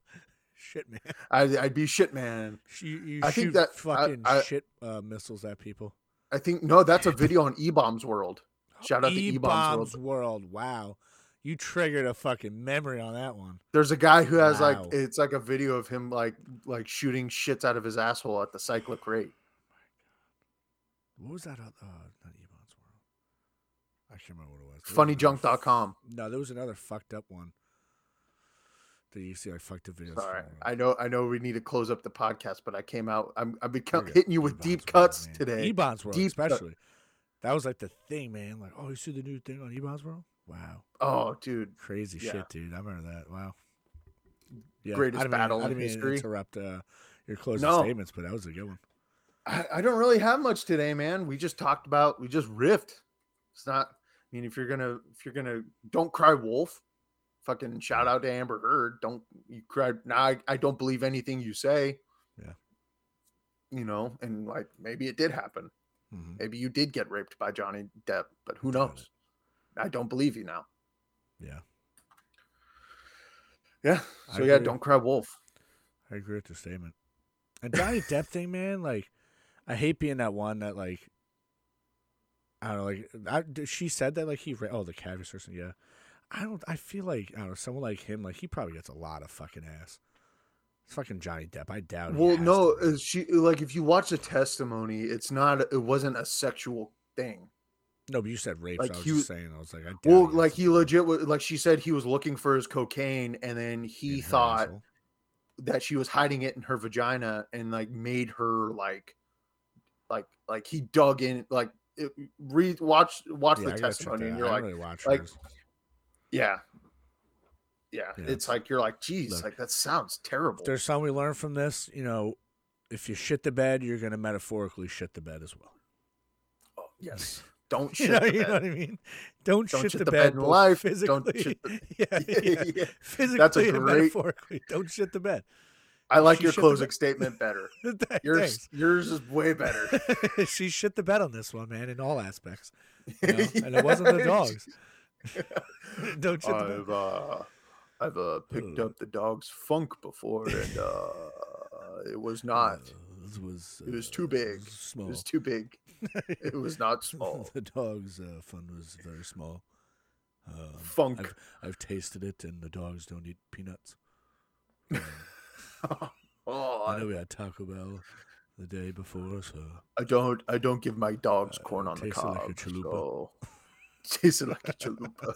shit, man. I'd, I'd be shit man You, you I think shoot that- I- fucking I- shit uh, missiles at people. I think no that's a video on eBaum's World Shout out to eBaum's eBaum's World. Wow. You triggered a fucking memory on that one. there's a guy who has Wow. like it's like a video of him like like shooting shits out of his asshole at the cyclic rate What was that? Uh, not eBaum's World. I can't remember what it was. There was another funnyjunk.com No, there was another fucked up one. See like fucked videos. Sorry, I know, I know. We need to close up the podcast, but I came out. I'm, I've been good. hitting you with eBaum's deep cuts man. today. eBaum's World, Deep cut. especially. That was like the thing, man. Like, oh, you see the new thing on eBaum's World? Wow. Oh, dude, Crazy Yeah. shit, dude. I remember that. Wow. Greatest I didn't mean- battle in mean to history. interrupt uh, your closing No. statements, but that was a good one. I, I don't really have much today, man. We just talked about, we just riffed. It's not. I mean, if you're gonna, if you're gonna, don't cry wolf. Fucking shout out to Amber Heard. Don't you cry? Now I, I don't believe anything you say. Yeah. You know, and like maybe it did happen. Mhm. Maybe you did get raped by Johnny Depp, but who knows? I don't believe you now. Yeah, Yeah. So yeah, don't cry wolf. I agree with the statement. And Johnny Depp thing, man, like, I hate being that one that like, I don't know, like, I, she said that like he, ra- oh, the caviar person, yeah. I don't. I feel like I don't know someone like him, like he probably gets a lot of fucking ass. It's fucking Johnny Depp. I doubt. Well, no, to, she like if you watch the testimony, it's not. It wasn't a sexual thing. no, but you said rape. like so I was he just saying. I was like, I Well, like he legit, wa- like she said, he was looking for his cocaine, and then he thought asshole. that she was hiding it in her vagina, and like made her like, like, like he dug in, like, it, read, watch, watch Yeah, the I testimony, and you're I like, don't really watch like, hers. Yeah, yeah, Yeah. it's like you're like, geez, Look, like that sounds terrible. There's something we learn from this. You know, if you shit the bed, you're gonna metaphorically shit the bed as well. Oh, yes, don't You shit know, the you know what I mean? Don't, Don't shit, shit the, the bed, bed in life, Physically, don't shit the- yeah, yeah. Yeah. physically That's a great- metaphorically. Don't shit the bed. I like She your closing statement better. Thanks. Yours, yours is way better. she shit the bed on this one, man, in all aspects. you know? And it wasn't the dogs. Don't shit the. I've uh, I've uh, picked up the dog's funk before, and uh, it was not. Uh, it was. It was uh, too big. Small. It was too big. It was not small. the dog's uh, fun was very small. Um, Funk. I've, I've tasted it, and the dogs don't eat peanuts. Um, oh, I know we had Taco Bell the day before, so I don't. I don't give my dogs Uh, corn on the like cob. a chalupa. so- tasted like a chalupa.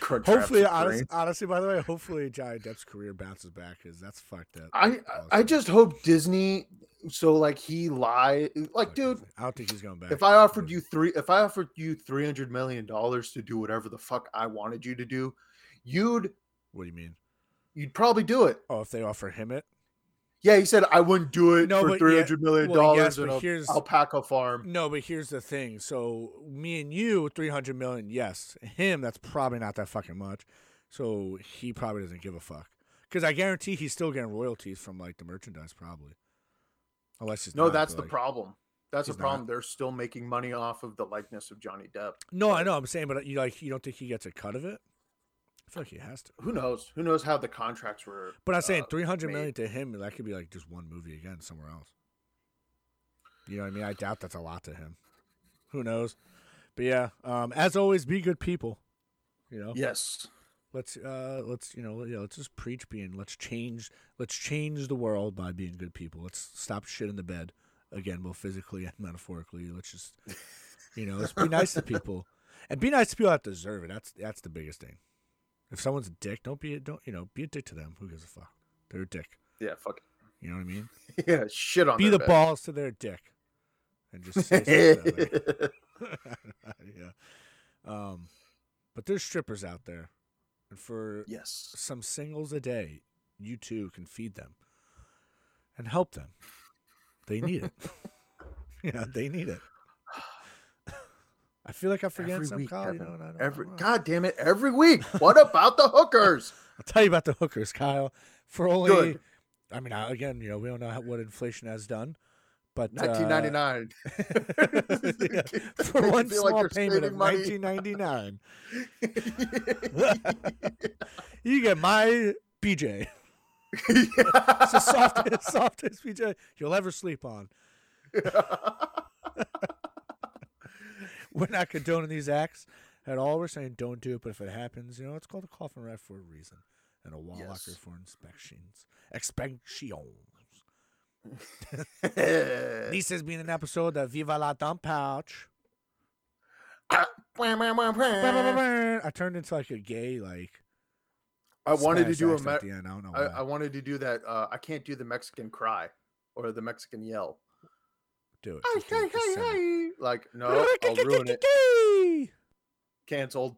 Hopefully, Wrap honest, honestly, by the way, hopefully Johnny Depp's career bounces back because that's fucked up. I I just hope Disney. So like he lie like oh, dude. I don't think he's going back. If I offered you three, if I offered you three hundred million dollars to do whatever the fuck I wanted you to do, you'd what do you mean? you'd probably do it. Oh, if they offer him it, Yeah, he said I wouldn't do it No, for yeah- three hundred million well, dollars yes, but here's- alpaca farm. no. But here's the thing: so me and you, three hundred million, yes. Him, that's probably not that fucking much. So he probably doesn't give a fuck. Because I guarantee he's still getting royalties from like the merchandise, probably. Unless No, not, that's the like- problem. That's the problem. not. They're still making money off of the likeness of Johnny Depp. No, I know. I'm saying, but you like you don't think he gets a cut of it? I feel like he has to. Who knows? Who knows how the contracts were? But I'm saying uh, three hundred million to him, that could be like just one movie again somewhere else. You know what I mean? I doubt that's a lot to him. Who knows? But yeah, um, as always, be good people. You know, Yes. let's uh, let's you know, yeah, let's just preach being. Let's change. Let's change the world by being good people. Let's stop shit in the bed again, both physically and metaphorically. Let's just, you know, let's be nice to people and be nice to people that deserve it. That's that's the biggest thing. If someone's a dick, don't be a, don't you know be a dick to them. Who gives a fuck? They're a dick. Yeah. Fuck. You know what I mean? Yeah. Shit on. Be the bed. balls to their dick, and just say something that way. yeah. Um, but there's strippers out there, and for yes. some singles a day, you too can feed them and help them. They need it. yeah, they need it. I feel like I forget Every some week, Kiel, you know, I don't Every know. God damn it! Every week. What about the hookers? I'll tell you about the hookers, Kiel. For only, Good. I mean, uh, again, you know, we don't know how, what inflation has done, but uh, 1999. yeah, for one like small you're payment of money. 1999, you get my BJ. It's the softest, softest BJ you'll ever sleep on. We're not condoning these acts at all. We're saying don't do it, but if it happens, you know, it's called a coffin rat for a reason and a wall Yes. locker for inspections. Inspections. This has been an episode of Viva la Dump Pouch. I turned into like a gay, like. I wanted to do a. Me- at the end. I don't know I. I wanted to do that. Uh, I can't do the Mexican cry or the Mexican yell. Do it. Hey, hey, hey, hey. Like no, I'll ruin it. it. Cancelled.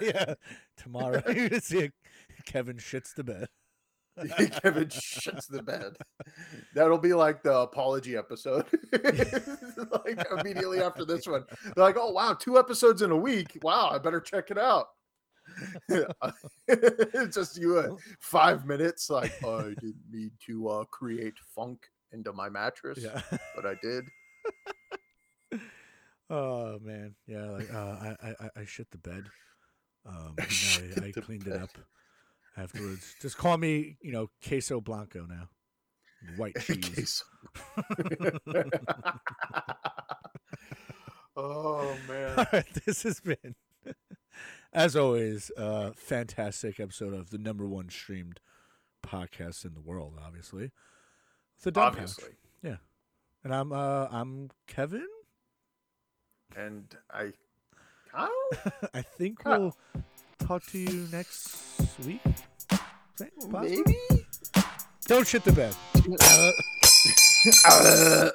yeah. Tomorrow you're gonna see a, Kevin shits the bed. Kevin shits the bed. That'll be like the apology episode. like immediately after this one. They're like, oh wow, two episodes in a week. Wow, I better check it out. it's just you uh, five minutes, like oh, I didn't mean to uh, create funk into my mattress, Yeah. but I did. Oh man, yeah. Like uh, I, I, I- shit the bed. Um, I I, I cleaned bed. it up afterwards. Just call me, you know, queso blanco now. White cheese. Oh man. Right, this has been, as always, a fantastic episode of the number one streamed podcast in the world. Obviously, the Dump Pouch. Obviously. And I'm uh I'm Kevin. And I Kiel? I think Kiel. we'll talk to you next week. Maybe? Don't shit the bed. Uh,